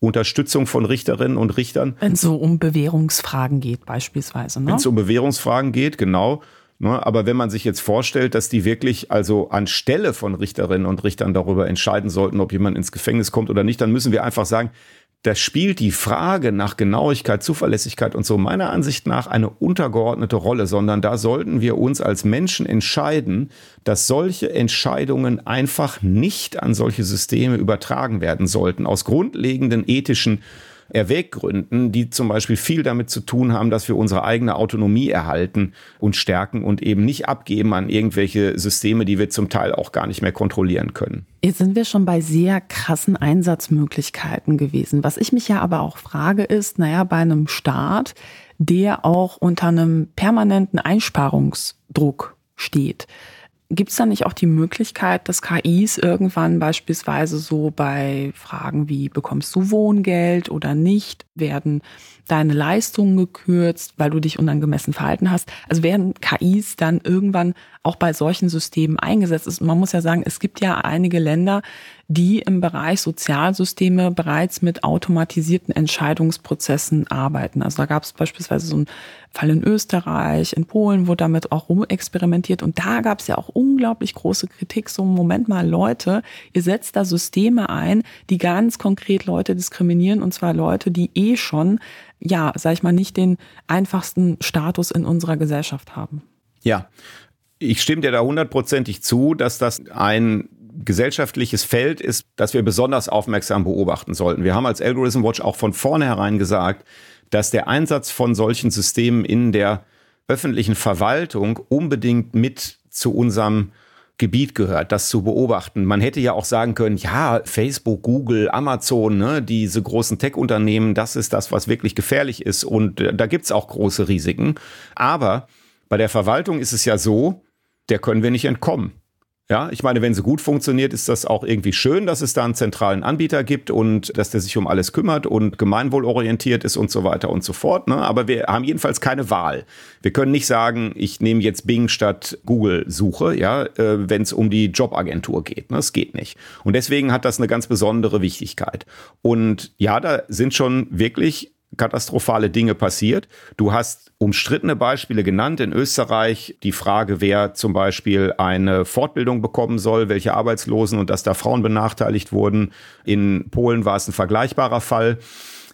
Unterstützung von Richterinnen und Richtern. Wenn es so um Bewährungsfragen geht beispielsweise. Ne? Wenn es um Bewährungsfragen geht, genau. Ne? Aber wenn man sich jetzt vorstellt, dass die wirklich also anstelle von Richterinnen und Richtern darüber entscheiden sollten, ob jemand ins Gefängnis kommt oder nicht, dann müssen wir einfach sagen, das spielt die Frage nach Genauigkeit, Zuverlässigkeit und so meiner Ansicht nach eine untergeordnete Rolle, sondern da sollten wir uns als Menschen entscheiden, dass solche Entscheidungen einfach nicht an solche Systeme übertragen werden sollten, aus grundlegenden ethischen Erwäggründen, die zum Beispiel viel damit zu tun haben, dass wir unsere eigene Autonomie erhalten und stärken und eben nicht abgeben an irgendwelche Systeme, die wir zum Teil auch gar nicht mehr kontrollieren können. Jetzt sind wir schon bei sehr krassen Einsatzmöglichkeiten gewesen. Was ich mich ja aber auch frage ist, naja, bei einem Staat, der auch unter einem permanenten Einsparungsdruck steht. Gibt es da nicht auch die Möglichkeit, dass KIs irgendwann beispielsweise so bei Fragen wie bekommst du Wohngeld oder nicht, werden deine Leistungen gekürzt, weil du dich unangemessen verhalten hast? Also werden KIs dann irgendwann auch bei solchen Systemen eingesetzt? Man muss ja sagen, es gibt ja einige Länder, die im Bereich Sozialsysteme bereits mit automatisierten Entscheidungsprozessen arbeiten. Also da gab es beispielsweise so einen Fall in Österreich, in Polen wurde damit auch rumexperimentiert und da gab es ja auch unglaublich große Kritik. So, Moment mal, Leute, ihr setzt da Systeme ein, die ganz konkret Leute diskriminieren und zwar Leute, die eh schon, ja, sag ich mal, nicht den einfachsten Status in unserer Gesellschaft haben. Ja, ich stimme dir da hundertprozentig zu, dass das ein gesellschaftliches Feld ist, das wir besonders aufmerksam beobachten sollten. Wir haben als Algorithm Watch auch von vornherein gesagt, dass der Einsatz von solchen Systemen in der öffentlichen Verwaltung unbedingt mit zu unserem Gebiet gehört, das zu beobachten. Man hätte ja auch sagen können, ja, Facebook, Google, Amazon, ne, diese großen Tech-Unternehmen, das ist das, was wirklich gefährlich ist und äh, da gibt's auch große Risiken. Aber bei der Verwaltung ist es ja so, der können wir nicht entkommen. Ja, ich meine, wenn sie gut funktioniert, ist das auch irgendwie schön, dass es da einen zentralen Anbieter gibt und dass der sich um alles kümmert und gemeinwohlorientiert ist und so weiter und so fort. Ne? Aber wir haben jedenfalls keine Wahl. Wir können nicht sagen, ich nehme jetzt Bing statt Google-Suche, ja, äh, wenn es um die Jobagentur geht. Ne? Das geht nicht. Und deswegen hat das eine ganz besondere Wichtigkeit. Und ja, da sind schon wirklich katastrophale Dinge passiert. Du hast umstrittene Beispiele genannt. In Österreich die Frage, wer zum Beispiel eine Fortbildung bekommen soll, welche Arbeitslosen und dass da Frauen benachteiligt wurden. In Polen war es ein vergleichbarer Fall.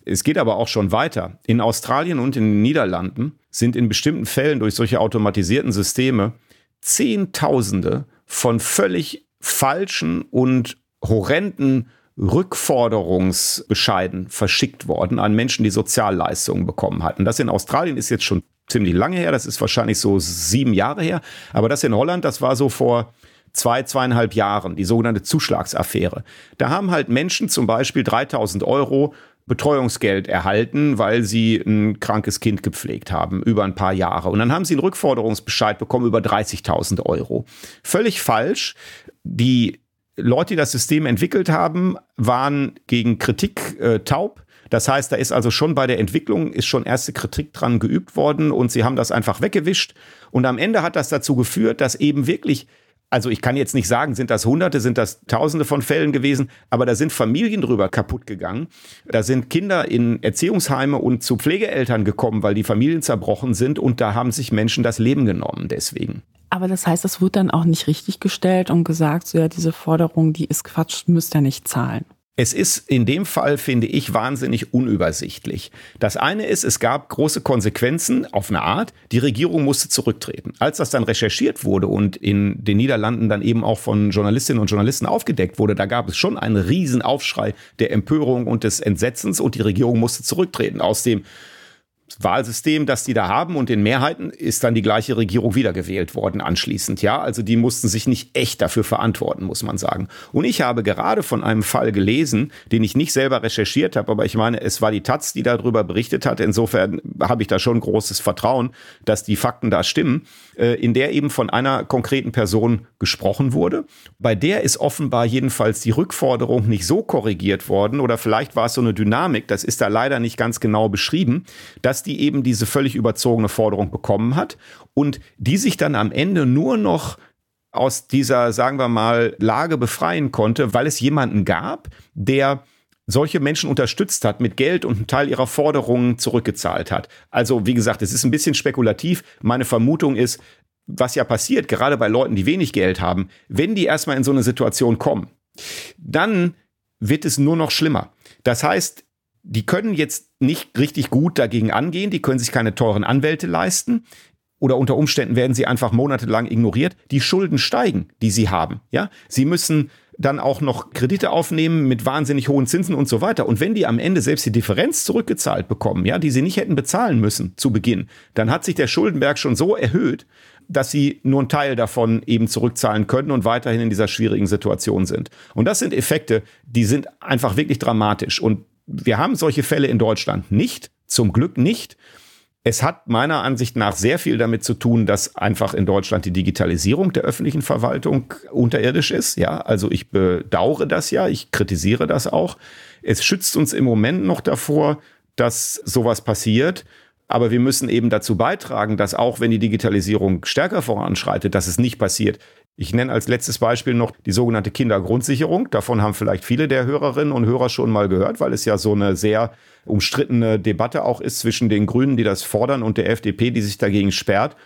Es geht aber auch schon weiter. In Australien und in den Niederlanden sind in bestimmten Fällen durch solche automatisierten Systeme Zehntausende von völlig falschen und horrenden Rückforderungsbescheiden verschickt worden an Menschen, die Sozialleistungen bekommen hatten. Das in Australien ist jetzt schon ziemlich lange her, das ist wahrscheinlich so sieben Jahre her, aber das in Holland, das war so vor zwei, zweieinhalb Jahren, die sogenannte Zuschlagsaffäre. Da haben halt Menschen zum Beispiel 3000 Euro Betreuungsgeld erhalten, weil sie ein krankes Kind gepflegt haben über ein paar Jahre. Und dann haben sie einen Rückforderungsbescheid bekommen über 30.000 Euro. Völlig falsch. Die Leute, die das System entwickelt haben, waren gegen Kritik äh, taub. Das heißt, da ist also schon bei der Entwicklung ist schon erste Kritik dran geübt worden und sie haben das einfach weggewischt. Und am Ende hat das dazu geführt, dass eben wirklich also ich kann jetzt nicht sagen, sind das Hunderte, sind das Tausende von Fällen gewesen, aber da sind Familien drüber kaputt gegangen. Da sind Kinder in Erziehungsheime und zu Pflegeeltern gekommen, weil die Familien zerbrochen sind und da haben sich Menschen das Leben genommen deswegen. Aber das heißt, das wird dann auch nicht richtig gestellt und gesagt, so ja, diese Forderung, die ist Quatsch, müsst ihr nicht zahlen. Es ist in dem Fall, finde ich, wahnsinnig unübersichtlich. Das eine ist, es gab große Konsequenzen auf eine Art. Die Regierung musste zurücktreten. Als das dann recherchiert wurde und in den Niederlanden dann eben auch von Journalistinnen und Journalisten aufgedeckt wurde, da gab es schon einen riesen Aufschrei der Empörung und des Entsetzens und die Regierung musste zurücktreten. Aus dem Wahlsystem, das die da haben und in Mehrheiten ist dann die gleiche Regierung wiedergewählt worden anschließend. Ja, also die mussten sich nicht echt dafür verantworten, muss man sagen. Und ich habe gerade von einem Fall gelesen, den ich nicht selber recherchiert habe, aber ich meine, es war die Taz, die darüber berichtet hat. Insofern habe ich da schon großes Vertrauen, dass die Fakten da stimmen, äh, in der eben von einer konkreten Person gesprochen wurde. Bei der ist offenbar jedenfalls die Rückforderung nicht so korrigiert worden oder vielleicht war es so eine Dynamik, das ist da leider nicht ganz genau beschrieben, dass die eben diese völlig überzogene Forderung bekommen hat und die sich dann am Ende nur noch aus dieser, sagen wir mal, Lage befreien konnte, weil es jemanden gab, der solche Menschen unterstützt hat mit Geld und einen Teil ihrer Forderungen zurückgezahlt hat. Also, wie gesagt, es ist ein bisschen spekulativ. Meine Vermutung ist, was ja passiert, gerade bei Leuten, die wenig Geld haben, wenn die erstmal in so eine Situation kommen, dann wird es nur noch schlimmer. Das heißt, die können jetzt nicht richtig gut dagegen angehen, die können sich keine teuren Anwälte leisten oder unter Umständen werden sie einfach monatelang ignoriert. Die Schulden steigen, die sie haben, ja? Sie müssen dann auch noch Kredite aufnehmen mit wahnsinnig hohen Zinsen und so weiter. Und wenn die am Ende selbst die Differenz zurückgezahlt bekommen, ja, die sie nicht hätten bezahlen müssen zu Beginn, dann hat sich der Schuldenberg schon so erhöht, dass sie nur einen Teil davon eben zurückzahlen können und weiterhin in dieser schwierigen Situation sind. Und das sind Effekte, die sind einfach wirklich dramatisch. Und wir haben solche Fälle in Deutschland nicht, zum Glück nicht. Es hat meiner Ansicht nach sehr viel damit zu tun, dass einfach in Deutschland die Digitalisierung der öffentlichen Verwaltung unterirdisch ist. Ja, also ich bedauere das ja, ich kritisiere das auch. Es schützt uns im Moment noch davor, dass sowas passiert. Aber wir müssen eben dazu beitragen, dass auch wenn die Digitalisierung stärker voranschreitet, dass es nicht passiert. Ich nenne als letztes Beispiel noch die sogenannte Kindergrundsicherung. Davon haben vielleicht viele der Hörerinnen und Hörer schon mal gehört, weil es ja so eine sehr umstrittene Debatte auch ist zwischen den Grünen, die das fordern, und der FDP, die sich dagegen sperrt.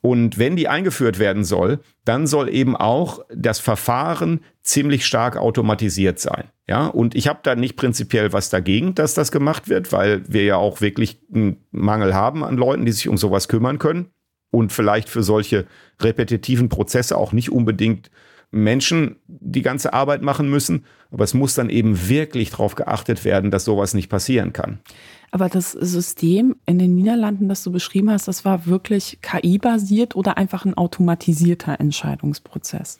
Und wenn die eingeführt werden soll, dann soll eben auch das Verfahren ziemlich stark automatisiert sein. Ja, und ich habe da nicht prinzipiell was dagegen, dass das gemacht wird, weil wir ja auch wirklich einen Mangel haben an Leuten, die sich um sowas kümmern können und vielleicht für solche repetitiven Prozesse auch nicht unbedingt Menschen die ganze Arbeit machen müssen. Aber es muss dann eben wirklich darauf geachtet werden, dass sowas nicht passieren kann. Aber das System in den Niederlanden, das du beschrieben hast, das war wirklich KI-basiert oder einfach ein automatisierter Entscheidungsprozess?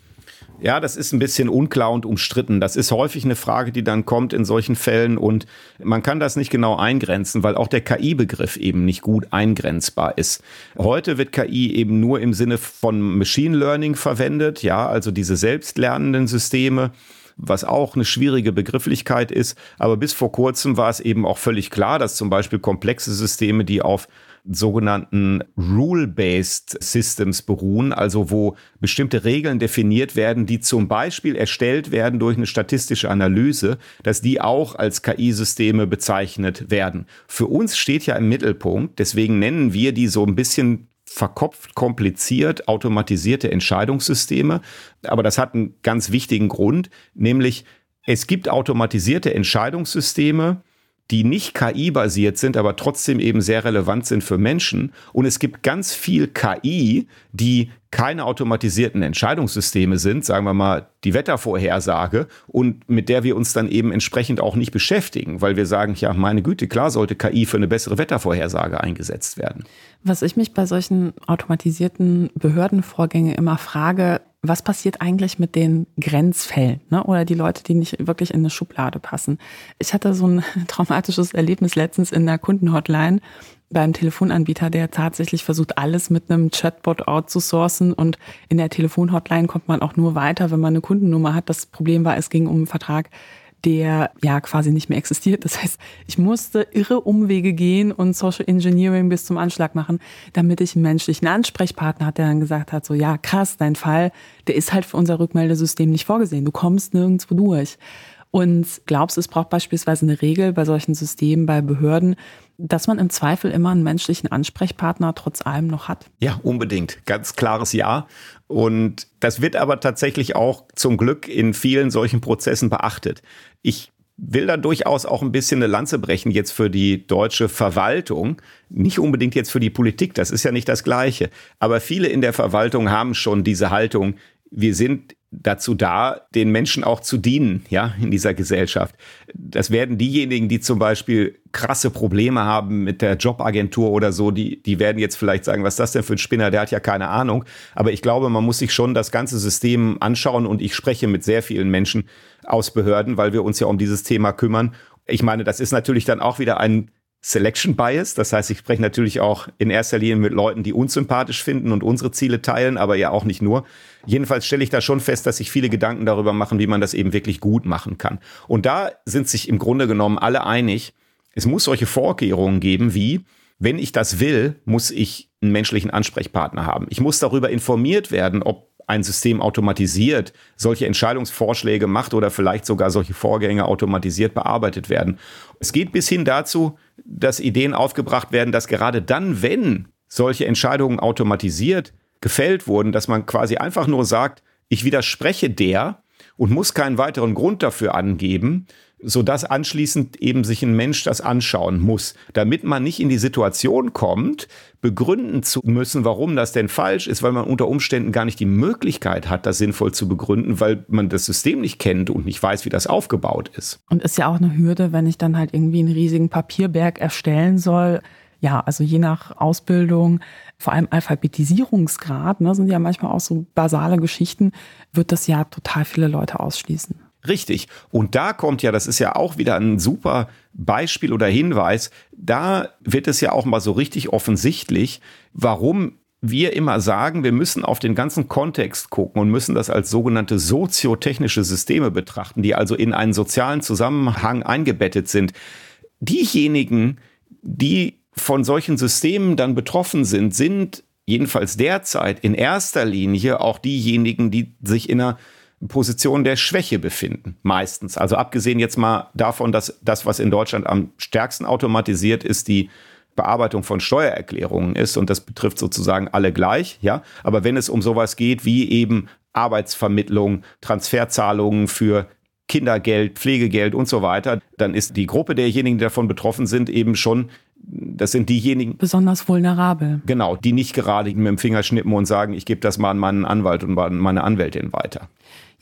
Ja, das ist ein bisschen unklar und umstritten. Das ist häufig eine Frage, die dann kommt in solchen Fällen und man kann das nicht genau eingrenzen, weil auch der KI-Begriff eben nicht gut eingrenzbar ist. Heute wird KI eben nur im Sinne von Machine Learning verwendet, ja, also diese selbstlernenden Systeme was auch eine schwierige Begrifflichkeit ist. Aber bis vor kurzem war es eben auch völlig klar, dass zum Beispiel komplexe Systeme, die auf sogenannten Rule-Based Systems beruhen, also wo bestimmte Regeln definiert werden, die zum Beispiel erstellt werden durch eine statistische Analyse, dass die auch als KI-Systeme bezeichnet werden. Für uns steht ja im Mittelpunkt, deswegen nennen wir die so ein bisschen verkopft, kompliziert, automatisierte Entscheidungssysteme. Aber das hat einen ganz wichtigen Grund, nämlich es gibt automatisierte Entscheidungssysteme, die nicht KI-basiert sind, aber trotzdem eben sehr relevant sind für Menschen. Und es gibt ganz viel KI, die keine automatisierten Entscheidungssysteme sind, sagen wir mal die Wettervorhersage und mit der wir uns dann eben entsprechend auch nicht beschäftigen, weil wir sagen, ja, meine Güte, klar sollte KI für eine bessere Wettervorhersage eingesetzt werden. Was ich mich bei solchen automatisierten Behördenvorgängen immer frage, was passiert eigentlich mit den Grenzfällen ne? oder die Leute, die nicht wirklich in eine Schublade passen. Ich hatte so ein traumatisches Erlebnis letztens in der Kundenhotline beim Telefonanbieter, der tatsächlich versucht, alles mit einem Chatbot outzusourcen und in der Telefonhotline kommt man auch nur weiter, wenn man eine Kundennummer hat. Das Problem war, es ging um einen Vertrag, der ja quasi nicht mehr existiert. Das heißt, ich musste irre Umwege gehen und Social Engineering bis zum Anschlag machen, damit ich einen menschlichen Ansprechpartner hatte, der dann gesagt hat, so ja, krass, dein Fall, der ist halt für unser Rückmeldesystem nicht vorgesehen. Du kommst nirgendwo durch. Und glaubst, es braucht beispielsweise eine Regel bei solchen Systemen, bei Behörden, dass man im Zweifel immer einen menschlichen Ansprechpartner trotz allem noch hat? Ja, unbedingt. Ganz klares Ja. Und das wird aber tatsächlich auch zum Glück in vielen solchen Prozessen beachtet. Ich will da durchaus auch ein bisschen eine Lanze brechen jetzt für die deutsche Verwaltung. Nicht unbedingt jetzt für die Politik, das ist ja nicht das Gleiche. Aber viele in der Verwaltung haben schon diese Haltung, wir sind dazu da, den Menschen auch zu dienen, ja, in dieser Gesellschaft. Das werden diejenigen, die zum Beispiel krasse Probleme haben mit der Jobagentur oder so, die, die werden jetzt vielleicht sagen, was ist das denn für ein Spinner, der hat ja keine Ahnung. Aber ich glaube, man muss sich schon das ganze System anschauen und ich spreche mit sehr vielen Menschen aus Behörden, weil wir uns ja um dieses Thema kümmern. Ich meine, das ist natürlich dann auch wieder ein Selection Bias. Das heißt, ich spreche natürlich auch in erster Linie mit Leuten, die uns sympathisch finden und unsere Ziele teilen, aber ja auch nicht nur. Jedenfalls stelle ich da schon fest, dass sich viele Gedanken darüber machen, wie man das eben wirklich gut machen kann. Und da sind sich im Grunde genommen alle einig, es muss solche Vorkehrungen geben wie, wenn ich das will, muss ich einen menschlichen Ansprechpartner haben. Ich muss darüber informiert werden, ob ein System automatisiert solche Entscheidungsvorschläge macht oder vielleicht sogar solche Vorgänge automatisiert bearbeitet werden. Es geht bis hin dazu, dass Ideen aufgebracht werden, dass gerade dann, wenn solche Entscheidungen automatisiert gefällt wurden, dass man quasi einfach nur sagt, ich widerspreche der und muss keinen weiteren Grund dafür angeben, sodass anschließend eben sich ein Mensch das anschauen muss, damit man nicht in die Situation kommt, begründen zu müssen, warum das denn falsch ist, weil man unter Umständen gar nicht die Möglichkeit hat, das sinnvoll zu begründen, weil man das System nicht kennt und nicht weiß, wie das aufgebaut ist. Und ist ja auch eine Hürde, wenn ich dann halt irgendwie einen riesigen Papierberg erstellen soll. Ja, also je nach Ausbildung, vor allem Alphabetisierungsgrad, ne, sind ja manchmal auch so basale Geschichten, wird das ja total viele Leute ausschließen. Richtig. Und da kommt ja, das ist ja auch wieder ein super Beispiel oder Hinweis, da wird es ja auch mal so richtig offensichtlich, warum wir immer sagen, wir müssen auf den ganzen Kontext gucken und müssen das als sogenannte soziotechnische Systeme betrachten, die also in einen sozialen Zusammenhang eingebettet sind. Diejenigen, die von solchen Systemen dann betroffen sind, sind jedenfalls derzeit in erster Linie auch diejenigen, die sich in einer Position der Schwäche befinden, meistens. Also abgesehen jetzt mal davon, dass das, was in Deutschland am stärksten automatisiert ist, die Bearbeitung von Steuererklärungen ist und das betrifft sozusagen alle gleich, ja. Aber wenn es um sowas geht wie eben Arbeitsvermittlung, Transferzahlungen für Kindergeld, Pflegegeld und so weiter, dann ist die Gruppe derjenigen, die davon betroffen sind, eben schon, das sind diejenigen. Besonders vulnerabel. Genau, die nicht gerade mit dem Finger schnippen und sagen, ich gebe das mal an meinen Anwalt und meine Anwältin weiter.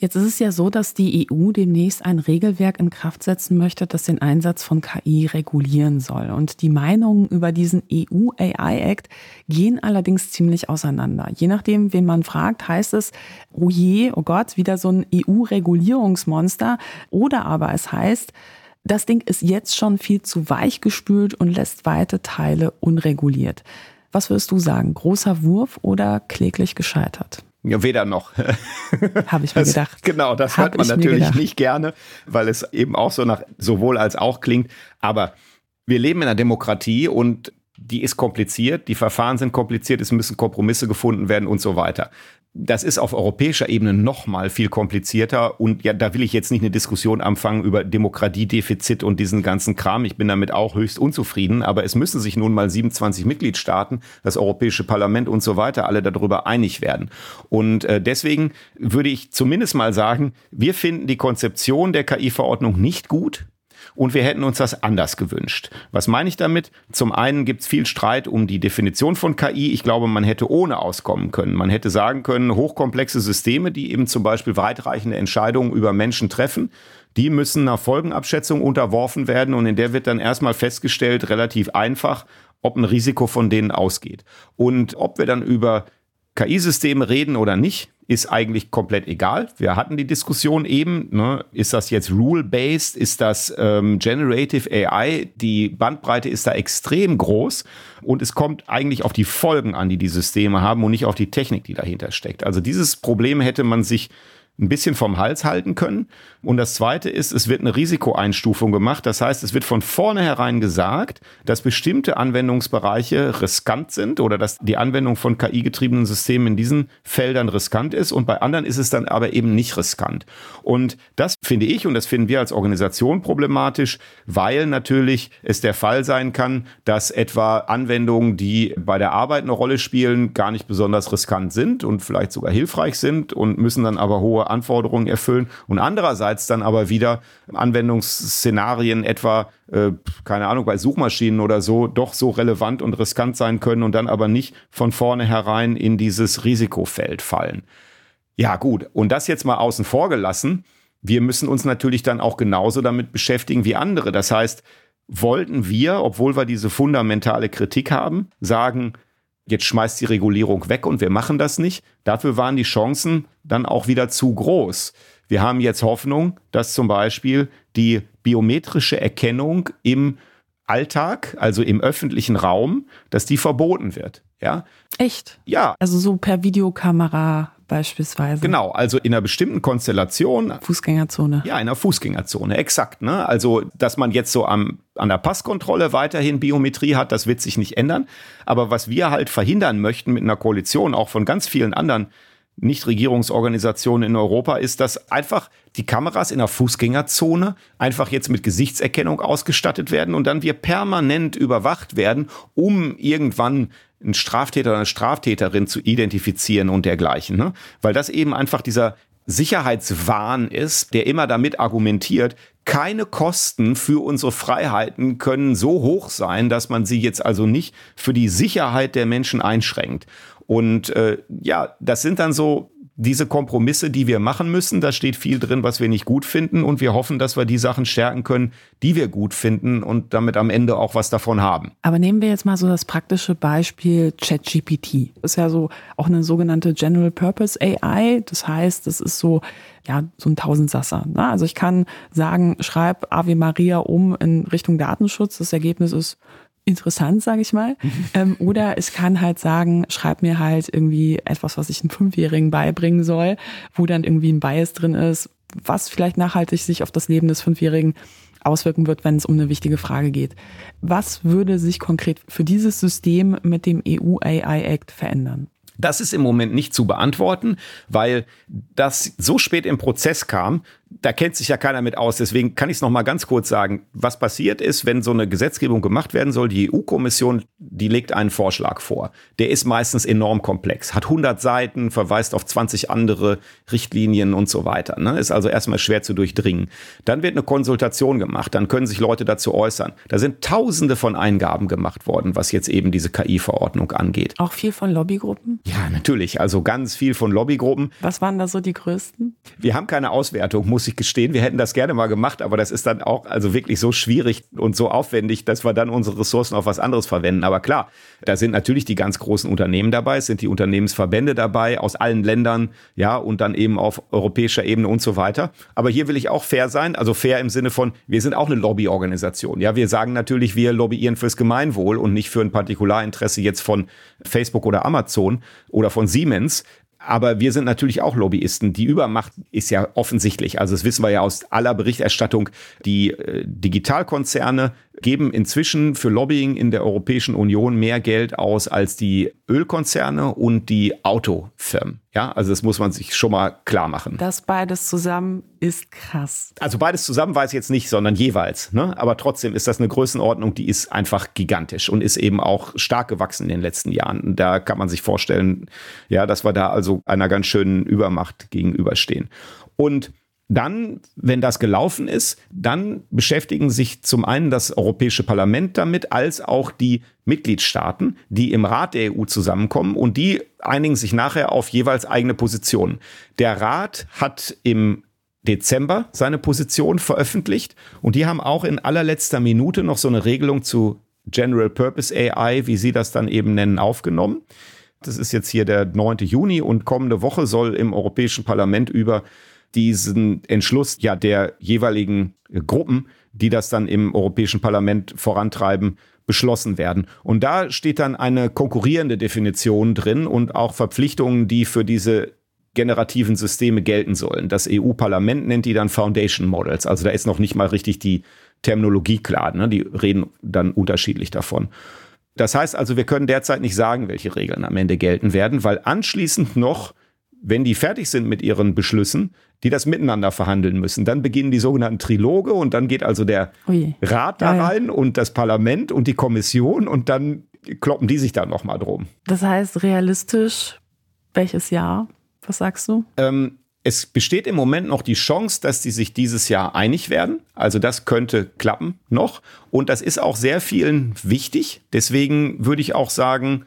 Jetzt ist es ja so, dass die EU demnächst ein Regelwerk in Kraft setzen möchte, das den Einsatz von KI regulieren soll. Und die Meinungen über diesen EU AI Act gehen allerdings ziemlich auseinander. Je nachdem, wen man fragt, heißt es, oh je, oh Gott, wieder so ein EU-Regulierungsmonster. Oder aber es heißt, das Ding ist jetzt schon viel zu weich gespült und lässt weite Teile unreguliert. Was würdest du sagen? Großer Wurf oder kläglich gescheitert? Ja, weder noch. Habe ich mir das, gedacht. Genau, das Hab hört man natürlich nicht gerne, weil es eben auch so nach sowohl als auch klingt. Aber wir leben in einer Demokratie und die ist kompliziert, die Verfahren sind kompliziert, es müssen Kompromisse gefunden werden und so weiter das ist auf europäischer Ebene noch mal viel komplizierter und ja, da will ich jetzt nicht eine Diskussion anfangen über Demokratiedefizit und diesen ganzen Kram. Ich bin damit auch höchst unzufrieden, aber es müssen sich nun mal 27 Mitgliedstaaten, das Europäische Parlament und so weiter alle darüber einig werden. Und äh, deswegen würde ich zumindest mal sagen, wir finden die Konzeption der KI-Verordnung nicht gut und wir hätten uns das anders gewünscht. Was meine ich damit? Zum einen gibt es viel Streit um die Definition von KI. Ich glaube, man hätte ohne auskommen können. Man hätte sagen können, hochkomplexe Systeme, die eben zum Beispiel weitreichende Entscheidungen über Menschen treffen, die müssen einer Folgenabschätzung unterworfen werden und in der wird dann erstmal festgestellt, relativ einfach, ob ein Risiko von denen ausgeht. Und ob wir dann über KI-Systeme reden oder nicht, ist eigentlich komplett egal. Wir hatten die Diskussion eben, ne? ist das jetzt rule-based, ist das ähm, generative AI? Die Bandbreite ist da extrem groß und es kommt eigentlich auf die Folgen an, die die Systeme haben und nicht auf die Technik, die dahinter steckt. Also dieses Problem hätte man sich ein bisschen vom Hals halten können. Und das Zweite ist, es wird eine Risikoeinstufung gemacht. Das heißt, es wird von vornherein gesagt, dass bestimmte Anwendungsbereiche riskant sind oder dass die Anwendung von KI-getriebenen Systemen in diesen Feldern riskant ist und bei anderen ist es dann aber eben nicht riskant. Und das finde ich und das finden wir als Organisation problematisch, weil natürlich es der Fall sein kann, dass etwa Anwendungen, die bei der Arbeit eine Rolle spielen, gar nicht besonders riskant sind und vielleicht sogar hilfreich sind und müssen dann aber hohe Anforderungen erfüllen und andererseits dann aber wieder Anwendungsszenarien etwa, äh, keine Ahnung, bei Suchmaschinen oder so, doch so relevant und riskant sein können und dann aber nicht von vornherein in dieses Risikofeld fallen. Ja gut, und das jetzt mal außen vor gelassen, wir müssen uns natürlich dann auch genauso damit beschäftigen wie andere. Das heißt, wollten wir, obwohl wir diese fundamentale Kritik haben, sagen, jetzt schmeißt die Regulierung weg und wir machen das nicht. Dafür waren die Chancen dann auch wieder zu groß. Wir haben jetzt Hoffnung, dass zum Beispiel die biometrische Erkennung im Alltag, also im öffentlichen Raum, dass die verboten wird. Ja. Echt? Ja. Also so per Videokamera beispielsweise. Genau, also in einer bestimmten Konstellation. Fußgängerzone. Ja, in einer Fußgängerzone, exakt. Ne? Also, dass man jetzt so am, an der Passkontrolle weiterhin Biometrie hat, das wird sich nicht ändern. Aber was wir halt verhindern möchten mit einer Koalition, auch von ganz vielen anderen Nichtregierungsorganisationen in Europa, ist, dass einfach die Kameras in der Fußgängerzone einfach jetzt mit Gesichtserkennung ausgestattet werden und dann wir permanent überwacht werden, um irgendwann einen Straftäter oder eine Straftäterin zu identifizieren und dergleichen. Ne? Weil das eben einfach dieser Sicherheitswahn ist, der immer damit argumentiert, keine Kosten für unsere Freiheiten können so hoch sein, dass man sie jetzt also nicht für die Sicherheit der Menschen einschränkt. Und äh, ja, das sind dann so diese Kompromisse, die wir machen müssen, da steht viel drin, was wir nicht gut finden und wir hoffen, dass wir die Sachen stärken können, die wir gut finden und damit am Ende auch was davon haben. Aber nehmen wir jetzt mal so das praktische Beispiel ChatGPT. Ist ja so auch eine sogenannte General Purpose AI. Das heißt, das ist so ja, so ein Tausendsasser. Ne? Also ich kann sagen, schreib Ave Maria um in Richtung Datenschutz. Das Ergebnis ist interessant, sage ich mal. ähm, oder ich kann halt sagen, schreib mir halt irgendwie etwas, was ich einem Fünfjährigen beibringen soll, wo dann irgendwie ein Bias drin ist, was vielleicht nachhaltig sich auf das Leben des Fünfjährigen auswirken wird, wenn es um eine wichtige Frage geht. Was würde sich konkret für dieses System mit dem EU AI Act verändern? Das ist im Moment nicht zu beantworten, weil das so spät im Prozess kam, da kennt sich ja keiner mit aus. Deswegen kann ich es noch mal ganz kurz sagen. Was passiert ist, wenn so eine Gesetzgebung gemacht werden soll, die EU-Kommission, die legt einen Vorschlag vor. Der ist meistens enorm komplex, hat 100 Seiten, verweist auf 20 andere Richtlinien und so weiter. Ne? Ist also erstmal schwer zu durchdringen. Dann wird eine Konsultation gemacht, dann können sich Leute dazu äußern. Da sind Tausende von Eingaben gemacht worden, was jetzt eben diese KI-Verordnung angeht. Auch viel von Lobbygruppen? Ja, natürlich. Also ganz viel von Lobbygruppen. Was waren da so die größten? Wir haben keine Auswertung, muss ich ich gestehen, wir hätten das gerne mal gemacht, aber das ist dann auch also wirklich so schwierig und so aufwendig, dass wir dann unsere Ressourcen auf was anderes verwenden. Aber klar, da sind natürlich die ganz großen Unternehmen dabei, es sind die Unternehmensverbände dabei aus allen Ländern, ja, und dann eben auf europäischer Ebene und so weiter. Aber hier will ich auch fair sein, also fair im Sinne von, wir sind auch eine Lobbyorganisation. Ja, wir sagen natürlich, wir lobbyieren fürs Gemeinwohl und nicht für ein Partikularinteresse jetzt von Facebook oder Amazon oder von Siemens. Aber wir sind natürlich auch Lobbyisten. Die Übermacht ist ja offensichtlich. Also das wissen wir ja aus aller Berichterstattung. Die äh, Digitalkonzerne geben inzwischen für Lobbying in der Europäischen Union mehr Geld aus als die Ölkonzerne und die Autofirmen. Ja, also das muss man sich schon mal klar machen. Das beides zusammen ist krass. Also beides zusammen weiß ich jetzt nicht, sondern jeweils. Ne? Aber trotzdem ist das eine Größenordnung, die ist einfach gigantisch und ist eben auch stark gewachsen in den letzten Jahren. Da kann man sich vorstellen, ja, dass wir da also einer ganz schönen Übermacht gegenüberstehen. Und dann, wenn das gelaufen ist, dann beschäftigen sich zum einen das Europäische Parlament damit, als auch die Mitgliedstaaten, die im Rat der EU zusammenkommen und die einigen sich nachher auf jeweils eigene Positionen. Der Rat hat im Dezember seine Position veröffentlicht und die haben auch in allerletzter Minute noch so eine Regelung zu General Purpose AI, wie sie das dann eben nennen, aufgenommen. Das ist jetzt hier der 9. Juni und kommende Woche soll im Europäischen Parlament über diesen Entschluss ja der jeweiligen Gruppen, die das dann im Europäischen Parlament vorantreiben, beschlossen werden. Und da steht dann eine konkurrierende Definition drin und auch Verpflichtungen, die für diese generativen Systeme gelten sollen. Das EU-Parlament nennt die dann Foundation Models. Also da ist noch nicht mal richtig die Terminologie klar. Ne? Die reden dann unterschiedlich davon. Das heißt also, wir können derzeit nicht sagen, welche Regeln am Ende gelten werden, weil anschließend noch wenn die fertig sind mit ihren Beschlüssen, die das miteinander verhandeln müssen. Dann beginnen die sogenannten Triloge und dann geht also der Ui. Rat da rein ja. und das Parlament und die Kommission und dann kloppen die sich da nochmal drum. Das heißt, realistisch, welches Jahr? Was sagst du? Ähm, es besteht im Moment noch die Chance, dass die sich dieses Jahr einig werden. Also das könnte klappen noch. Und das ist auch sehr vielen wichtig. Deswegen würde ich auch sagen,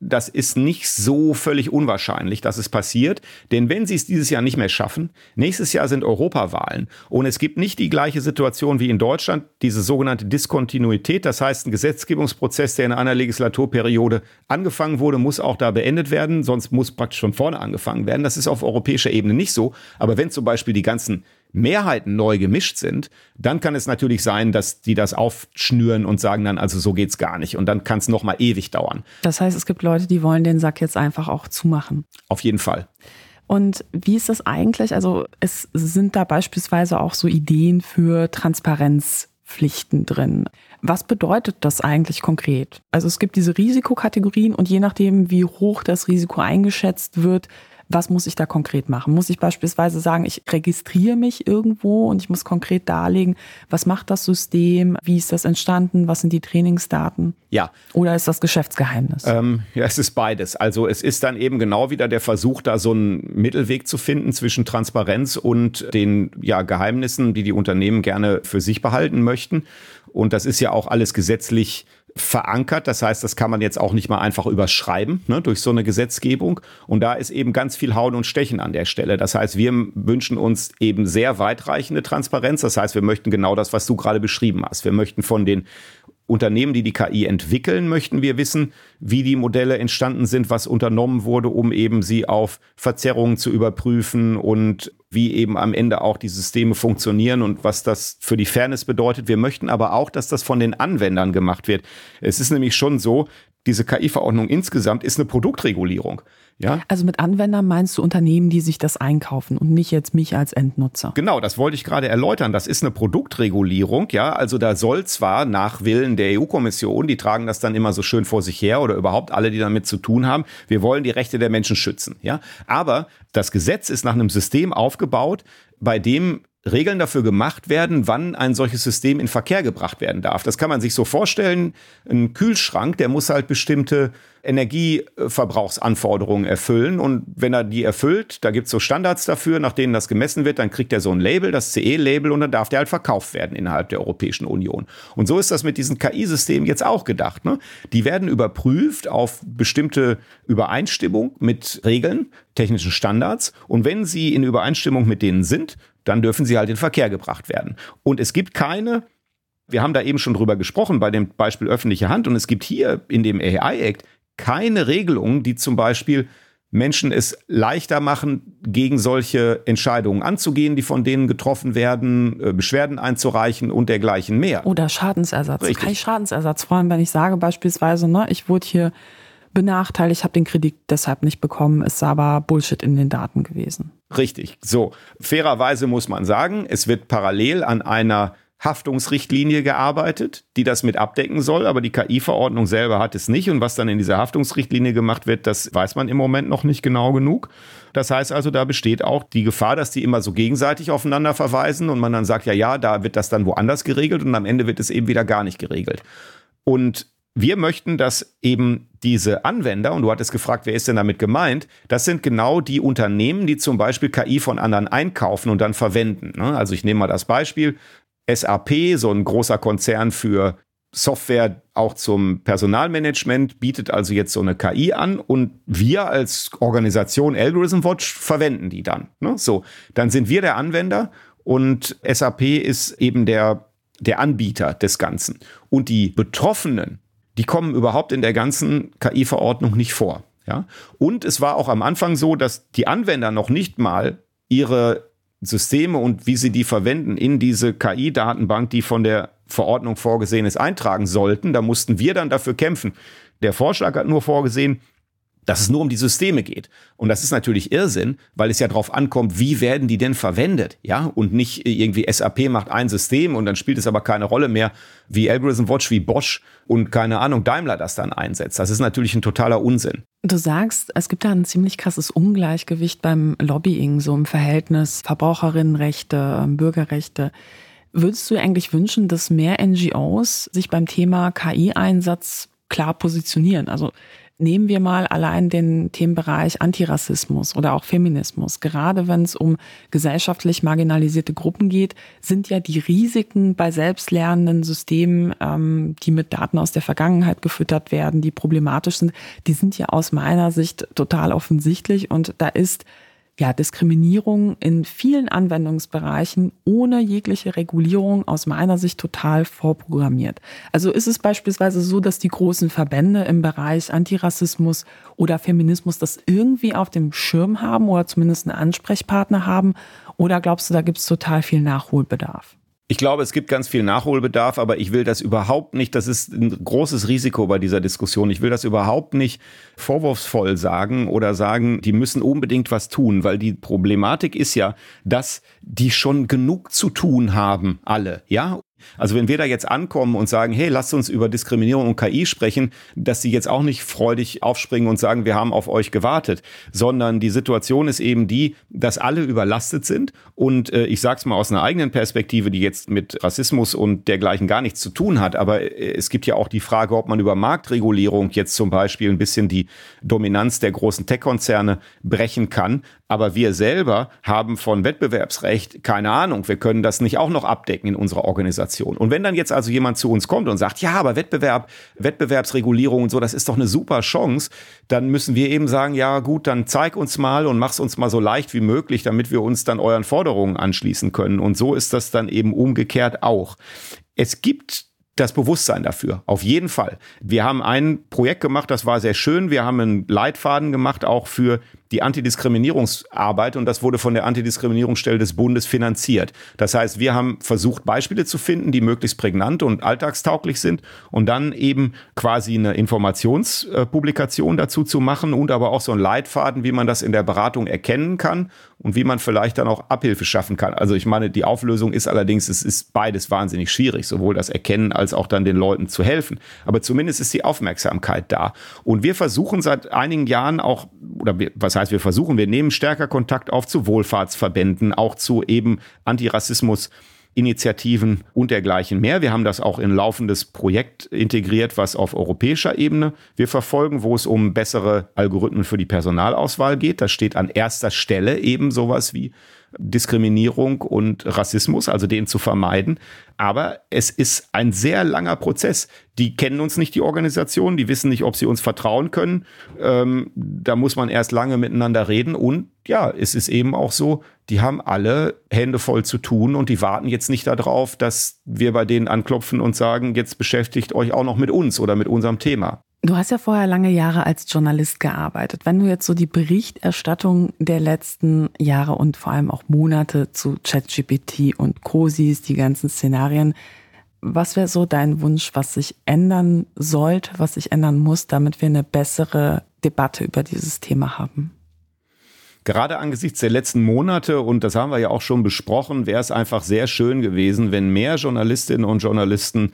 das ist nicht so völlig unwahrscheinlich, dass es passiert. Denn wenn sie es dieses Jahr nicht mehr schaffen, nächstes Jahr sind Europawahlen und es gibt nicht die gleiche Situation wie in Deutschland, diese sogenannte Diskontinuität. Das heißt, ein Gesetzgebungsprozess, der in einer Legislaturperiode angefangen wurde, muss auch da beendet werden, sonst muss praktisch von vorne angefangen werden. Das ist auf europäischer Ebene nicht so. Aber wenn zum Beispiel die ganzen Mehrheiten neu gemischt sind, dann kann es natürlich sein, dass die das aufschnüren und sagen dann, also so geht's gar nicht. Und dann kann es nochmal ewig dauern. Das heißt, es gibt Leute, die wollen den Sack jetzt einfach auch zumachen. Auf jeden Fall. Und wie ist das eigentlich? Also es sind da beispielsweise auch so Ideen für Transparenzpflichten drin. Was bedeutet das eigentlich konkret? Also es gibt diese Risikokategorien und je nachdem, wie hoch das Risiko eingeschätzt wird, was muss ich da konkret machen? Muss ich beispielsweise sagen, ich registriere mich irgendwo und ich muss konkret darlegen, was macht das System, wie ist das entstanden, was sind die Trainingsdaten? Ja. Oder ist das Geschäftsgeheimnis? Ähm, ja, es ist beides. Also es ist dann eben genau wieder der Versuch, da so einen Mittelweg zu finden zwischen Transparenz und den ja, Geheimnissen, die die Unternehmen gerne für sich behalten möchten. Und das ist ja auch alles gesetzlich verankert. Das heißt, das kann man jetzt auch nicht mal einfach überschreiben ne, durch so eine Gesetzgebung. Und da ist eben ganz viel Hauen und Stechen an der Stelle. Das heißt, wir wünschen uns eben sehr weitreichende Transparenz. Das heißt, wir möchten genau das, was du gerade beschrieben hast. Wir möchten von den Unternehmen, die die KI entwickeln, möchten wir wissen, wie die Modelle entstanden sind, was unternommen wurde, um eben sie auf Verzerrungen zu überprüfen und wie eben am Ende auch die Systeme funktionieren und was das für die Fairness bedeutet. Wir möchten aber auch, dass das von den Anwendern gemacht wird. Es ist nämlich schon so, diese KI-Verordnung insgesamt ist eine Produktregulierung. Ja? Also mit Anwendern meinst du Unternehmen, die sich das einkaufen und nicht jetzt mich als Endnutzer? Genau, das wollte ich gerade erläutern. Das ist eine Produktregulierung, ja. Also da soll zwar nach Willen der EU-Kommission, die tragen das dann immer so schön vor sich her oder überhaupt alle, die damit zu tun haben, wir wollen die Rechte der Menschen schützen, ja. Aber das Gesetz ist nach einem System aufgebaut, bei dem Regeln dafür gemacht werden, wann ein solches System in Verkehr gebracht werden darf. Das kann man sich so vorstellen. Ein Kühlschrank, der muss halt bestimmte Energieverbrauchsanforderungen erfüllen. Und wenn er die erfüllt, da gibt es so Standards dafür, nach denen das gemessen wird, dann kriegt er so ein Label, das CE-Label, und dann darf der halt verkauft werden innerhalb der Europäischen Union. Und so ist das mit diesen KI-Systemen jetzt auch gedacht. Ne? Die werden überprüft auf bestimmte Übereinstimmung mit Regeln, technischen Standards. Und wenn sie in Übereinstimmung mit denen sind, dann dürfen sie halt in Verkehr gebracht werden. Und es gibt keine wir haben da eben schon drüber gesprochen bei dem Beispiel öffentliche Hand und es gibt hier in dem AI Act keine Regelungen, die zum Beispiel Menschen es leichter machen, gegen solche Entscheidungen anzugehen, die von denen getroffen werden, äh, Beschwerden einzureichen und dergleichen mehr. Oder Schadensersatz. Richtig. Kein Schadensersatz. Vor allem, wenn ich sage beispielsweise, ne, ich wurde hier benachteiligt, ich habe den Kredit deshalb nicht bekommen, ist aber Bullshit in den Daten gewesen. Richtig. So, fairerweise muss man sagen, es wird parallel an einer Haftungsrichtlinie gearbeitet, die das mit abdecken soll, aber die KI-Verordnung selber hat es nicht. Und was dann in dieser Haftungsrichtlinie gemacht wird, das weiß man im Moment noch nicht genau genug. Das heißt also, da besteht auch die Gefahr, dass die immer so gegenseitig aufeinander verweisen und man dann sagt, ja, ja, da wird das dann woanders geregelt und am Ende wird es eben wieder gar nicht geregelt. Und wir möchten, dass eben diese Anwender, und du hattest gefragt, wer ist denn damit gemeint, das sind genau die Unternehmen, die zum Beispiel KI von anderen einkaufen und dann verwenden. Ne? Also ich nehme mal das Beispiel, SAP, so ein großer Konzern für Software auch zum Personalmanagement, bietet also jetzt so eine KI an und wir als Organisation Algorithm Watch verwenden die dann. Ne? So, dann sind wir der Anwender und SAP ist eben der, der Anbieter des Ganzen. Und die Betroffenen, die kommen überhaupt in der ganzen KI-Verordnung nicht vor. Ja? Und es war auch am Anfang so, dass die Anwender noch nicht mal ihre Systeme und wie sie die verwenden in diese KI-Datenbank, die von der Verordnung vorgesehen ist, eintragen sollten. Da mussten wir dann dafür kämpfen. Der Vorschlag hat nur vorgesehen, dass es nur um die Systeme geht. Und das ist natürlich Irrsinn, weil es ja darauf ankommt, wie werden die denn verwendet, ja? Und nicht irgendwie SAP macht ein System und dann spielt es aber keine Rolle mehr, wie Algorithm Watch, wie Bosch und keine Ahnung, Daimler das dann einsetzt. Das ist natürlich ein totaler Unsinn. Du sagst, es gibt da ein ziemlich krasses Ungleichgewicht beim Lobbying, so im Verhältnis Verbraucherinnenrechte, Bürgerrechte. Würdest du eigentlich wünschen, dass mehr NGOs sich beim Thema KI-Einsatz klar positionieren? Also Nehmen wir mal allein den Themenbereich Antirassismus oder auch Feminismus. Gerade wenn es um gesellschaftlich marginalisierte Gruppen geht, sind ja die Risiken bei selbstlernenden Systemen, ähm, die mit Daten aus der Vergangenheit gefüttert werden, die problematisch sind, die sind ja aus meiner Sicht total offensichtlich. Und da ist ja, Diskriminierung in vielen Anwendungsbereichen ohne jegliche Regulierung aus meiner Sicht total vorprogrammiert. Also ist es beispielsweise so, dass die großen Verbände im Bereich Antirassismus oder Feminismus das irgendwie auf dem Schirm haben oder zumindest einen Ansprechpartner haben? Oder glaubst du, da gibt es total viel Nachholbedarf? Ich glaube, es gibt ganz viel Nachholbedarf, aber ich will das überhaupt nicht, das ist ein großes Risiko bei dieser Diskussion. Ich will das überhaupt nicht vorwurfsvoll sagen oder sagen, die müssen unbedingt was tun, weil die Problematik ist ja, dass die schon genug zu tun haben, alle, ja? Also wenn wir da jetzt ankommen und sagen, hey, lasst uns über Diskriminierung und KI sprechen, dass sie jetzt auch nicht freudig aufspringen und sagen, wir haben auf euch gewartet, sondern die Situation ist eben die, dass alle überlastet sind und äh, ich sage es mal aus einer eigenen Perspektive, die jetzt mit Rassismus und dergleichen gar nichts zu tun hat, aber äh, es gibt ja auch die Frage, ob man über Marktregulierung jetzt zum Beispiel ein bisschen die Dominanz der großen Tech-Konzerne brechen kann. Aber wir selber haben von Wettbewerbsrecht keine Ahnung. Wir können das nicht auch noch abdecken in unserer Organisation. Und wenn dann jetzt also jemand zu uns kommt und sagt, ja, aber Wettbewerb, Wettbewerbsregulierung und so, das ist doch eine super Chance, dann müssen wir eben sagen, ja gut, dann zeig uns mal und mach's uns mal so leicht wie möglich, damit wir uns dann euren Forderungen anschließen können. Und so ist das dann eben umgekehrt auch. Es gibt das Bewusstsein dafür. Auf jeden Fall. Wir haben ein Projekt gemacht, das war sehr schön. Wir haben einen Leitfaden gemacht, auch für die Antidiskriminierungsarbeit und das wurde von der Antidiskriminierungsstelle des Bundes finanziert. Das heißt, wir haben versucht, Beispiele zu finden, die möglichst prägnant und alltagstauglich sind und dann eben quasi eine Informationspublikation dazu zu machen und aber auch so ein Leitfaden, wie man das in der Beratung erkennen kann und wie man vielleicht dann auch Abhilfe schaffen kann. Also ich meine, die Auflösung ist allerdings, es ist beides wahnsinnig schwierig, sowohl das Erkennen als auch dann den Leuten zu helfen. Aber zumindest ist die Aufmerksamkeit da. Und wir versuchen seit einigen Jahren auch, oder was heißt, wir versuchen, wir nehmen stärker Kontakt auf zu Wohlfahrtsverbänden, auch zu eben Antirassismus. Initiativen und dergleichen mehr. Wir haben das auch in laufendes Projekt integriert, was auf europäischer Ebene wir verfolgen, wo es um bessere Algorithmen für die Personalauswahl geht. Da steht an erster Stelle eben sowas wie Diskriminierung und Rassismus, also den zu vermeiden. Aber es ist ein sehr langer Prozess. Die kennen uns nicht, die Organisation, die wissen nicht, ob sie uns vertrauen können. Ähm, da muss man erst lange miteinander reden. Und ja, es ist eben auch so, die haben alle Hände voll zu tun und die warten jetzt nicht darauf, dass wir bei denen anklopfen und sagen, jetzt beschäftigt euch auch noch mit uns oder mit unserem Thema. Du hast ja vorher lange Jahre als Journalist gearbeitet. Wenn du jetzt so die Berichterstattung der letzten Jahre und vor allem auch Monate zu ChatGPT und Co. siehst, die ganzen Szenarien, was wäre so dein Wunsch, was sich ändern sollte, was sich ändern muss, damit wir eine bessere Debatte über dieses Thema haben? Gerade angesichts der letzten Monate, und das haben wir ja auch schon besprochen, wäre es einfach sehr schön gewesen, wenn mehr Journalistinnen und Journalisten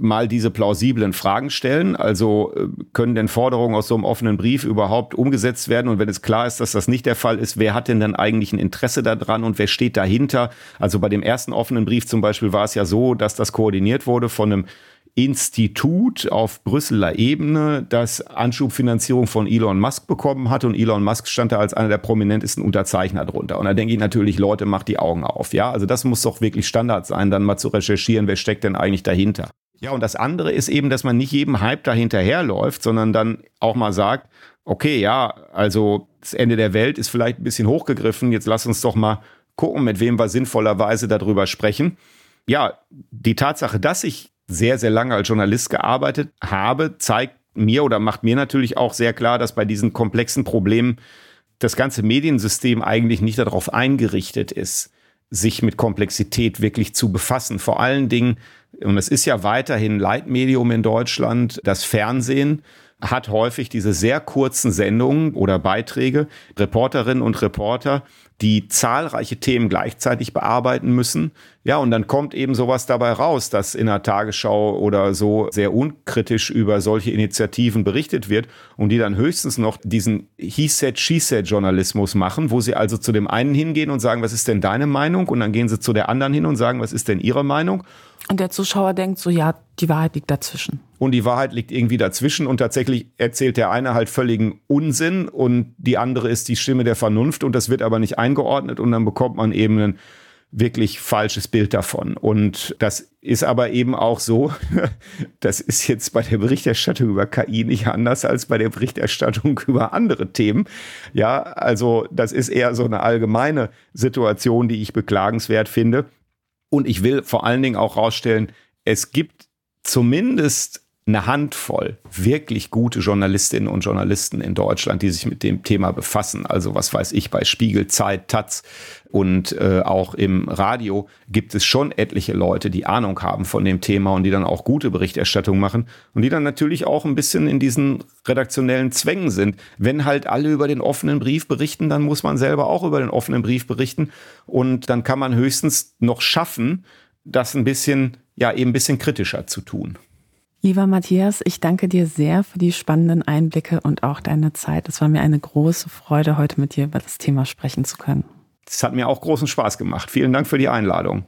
mal diese plausiblen Fragen stellen. Also äh, können denn Forderungen aus so einem offenen Brief überhaupt umgesetzt werden? Und wenn es klar ist, dass das nicht der Fall ist, wer hat denn dann eigentlich ein Interesse daran und wer steht dahinter? Also bei dem ersten offenen Brief zum Beispiel war es ja so, dass das koordiniert wurde von einem Institut auf Brüsseler Ebene, das Anschubfinanzierung von Elon Musk bekommen hat und Elon Musk stand da als einer der prominentesten Unterzeichner drunter. Und da denke ich natürlich, Leute, macht die Augen auf. Ja, also das muss doch wirklich Standard sein, dann mal zu recherchieren, wer steckt denn eigentlich dahinter. Ja, und das andere ist eben, dass man nicht jedem Hype dahinterherläuft, sondern dann auch mal sagt, okay, ja, also das Ende der Welt ist vielleicht ein bisschen hochgegriffen, jetzt lass uns doch mal gucken, mit wem wir sinnvollerweise darüber sprechen. Ja, die Tatsache, dass ich sehr, sehr lange als Journalist gearbeitet habe, zeigt mir oder macht mir natürlich auch sehr klar, dass bei diesen komplexen Problemen das ganze Mediensystem eigentlich nicht darauf eingerichtet ist, sich mit Komplexität wirklich zu befassen. Vor allen Dingen und es ist ja weiterhin Leitmedium in Deutschland, das Fernsehen hat häufig diese sehr kurzen Sendungen oder Beiträge, Reporterinnen und Reporter, die zahlreiche Themen gleichzeitig bearbeiten müssen. Ja, und dann kommt eben sowas dabei raus, dass in der Tagesschau oder so sehr unkritisch über solche Initiativen berichtet wird und die dann höchstens noch diesen He said, She said Journalismus machen, wo sie also zu dem einen hingehen und sagen, was ist denn deine Meinung? Und dann gehen sie zu der anderen hin und sagen, was ist denn ihre Meinung? Und der Zuschauer denkt so, ja, die Wahrheit liegt dazwischen. Und die Wahrheit liegt irgendwie dazwischen und tatsächlich erzählt der eine halt völligen Unsinn und die andere ist die Stimme der Vernunft und das wird aber nicht eingeordnet und dann bekommt man eben ein wirklich falsches Bild davon. Und das ist aber eben auch so, das ist jetzt bei der Berichterstattung über KI nicht anders als bei der Berichterstattung über andere Themen. Ja, also das ist eher so eine allgemeine Situation, die ich beklagenswert finde. Und ich will vor allen Dingen auch rausstellen, es gibt zumindest eine Handvoll wirklich gute Journalistinnen und Journalisten in Deutschland, die sich mit dem Thema befassen. Also was weiß ich, bei Spiegel, Zeit, Taz und äh, auch im Radio gibt es schon etliche Leute, die Ahnung haben von dem Thema und die dann auch gute Berichterstattung machen und die dann natürlich auch ein bisschen in diesen redaktionellen Zwängen sind. Wenn halt alle über den offenen Brief berichten, dann muss man selber auch über den offenen Brief berichten und dann kann man höchstens noch schaffen, das ein bisschen, ja, eben ein bisschen kritischer zu tun. Lieber Matthias, ich danke dir sehr für die spannenden Einblicke und auch deine Zeit. Es war mir eine große Freude, heute mit dir über das Thema sprechen zu können. Es hat mir auch großen Spaß gemacht. Vielen Dank für die Einladung.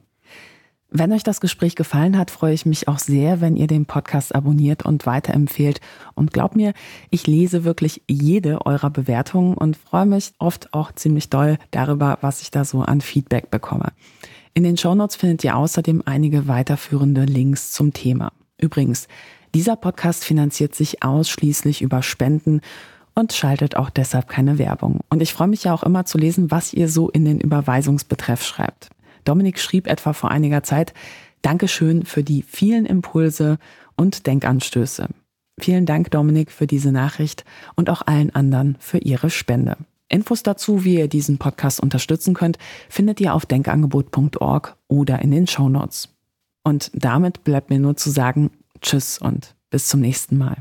Wenn euch das Gespräch gefallen hat, freue ich mich auch sehr, wenn ihr den Podcast abonniert und weiterempfehlt. Und glaubt mir, ich lese wirklich jede eurer Bewertungen und freue mich oft auch ziemlich doll darüber, was ich da so an Feedback bekomme. In den Shownotes findet ihr außerdem einige weiterführende Links zum Thema. Übrigens, dieser Podcast finanziert sich ausschließlich über Spenden und schaltet auch deshalb keine Werbung. Und ich freue mich ja auch immer zu lesen, was ihr so in den Überweisungsbetreff schreibt. Dominik schrieb etwa vor einiger Zeit, Dankeschön für die vielen Impulse und Denkanstöße. Vielen Dank, Dominik, für diese Nachricht und auch allen anderen für ihre Spende. Infos dazu, wie ihr diesen Podcast unterstützen könnt, findet ihr auf denkangebot.org oder in den Show Notes. Und damit bleibt mir nur zu sagen, tschüss und bis zum nächsten Mal.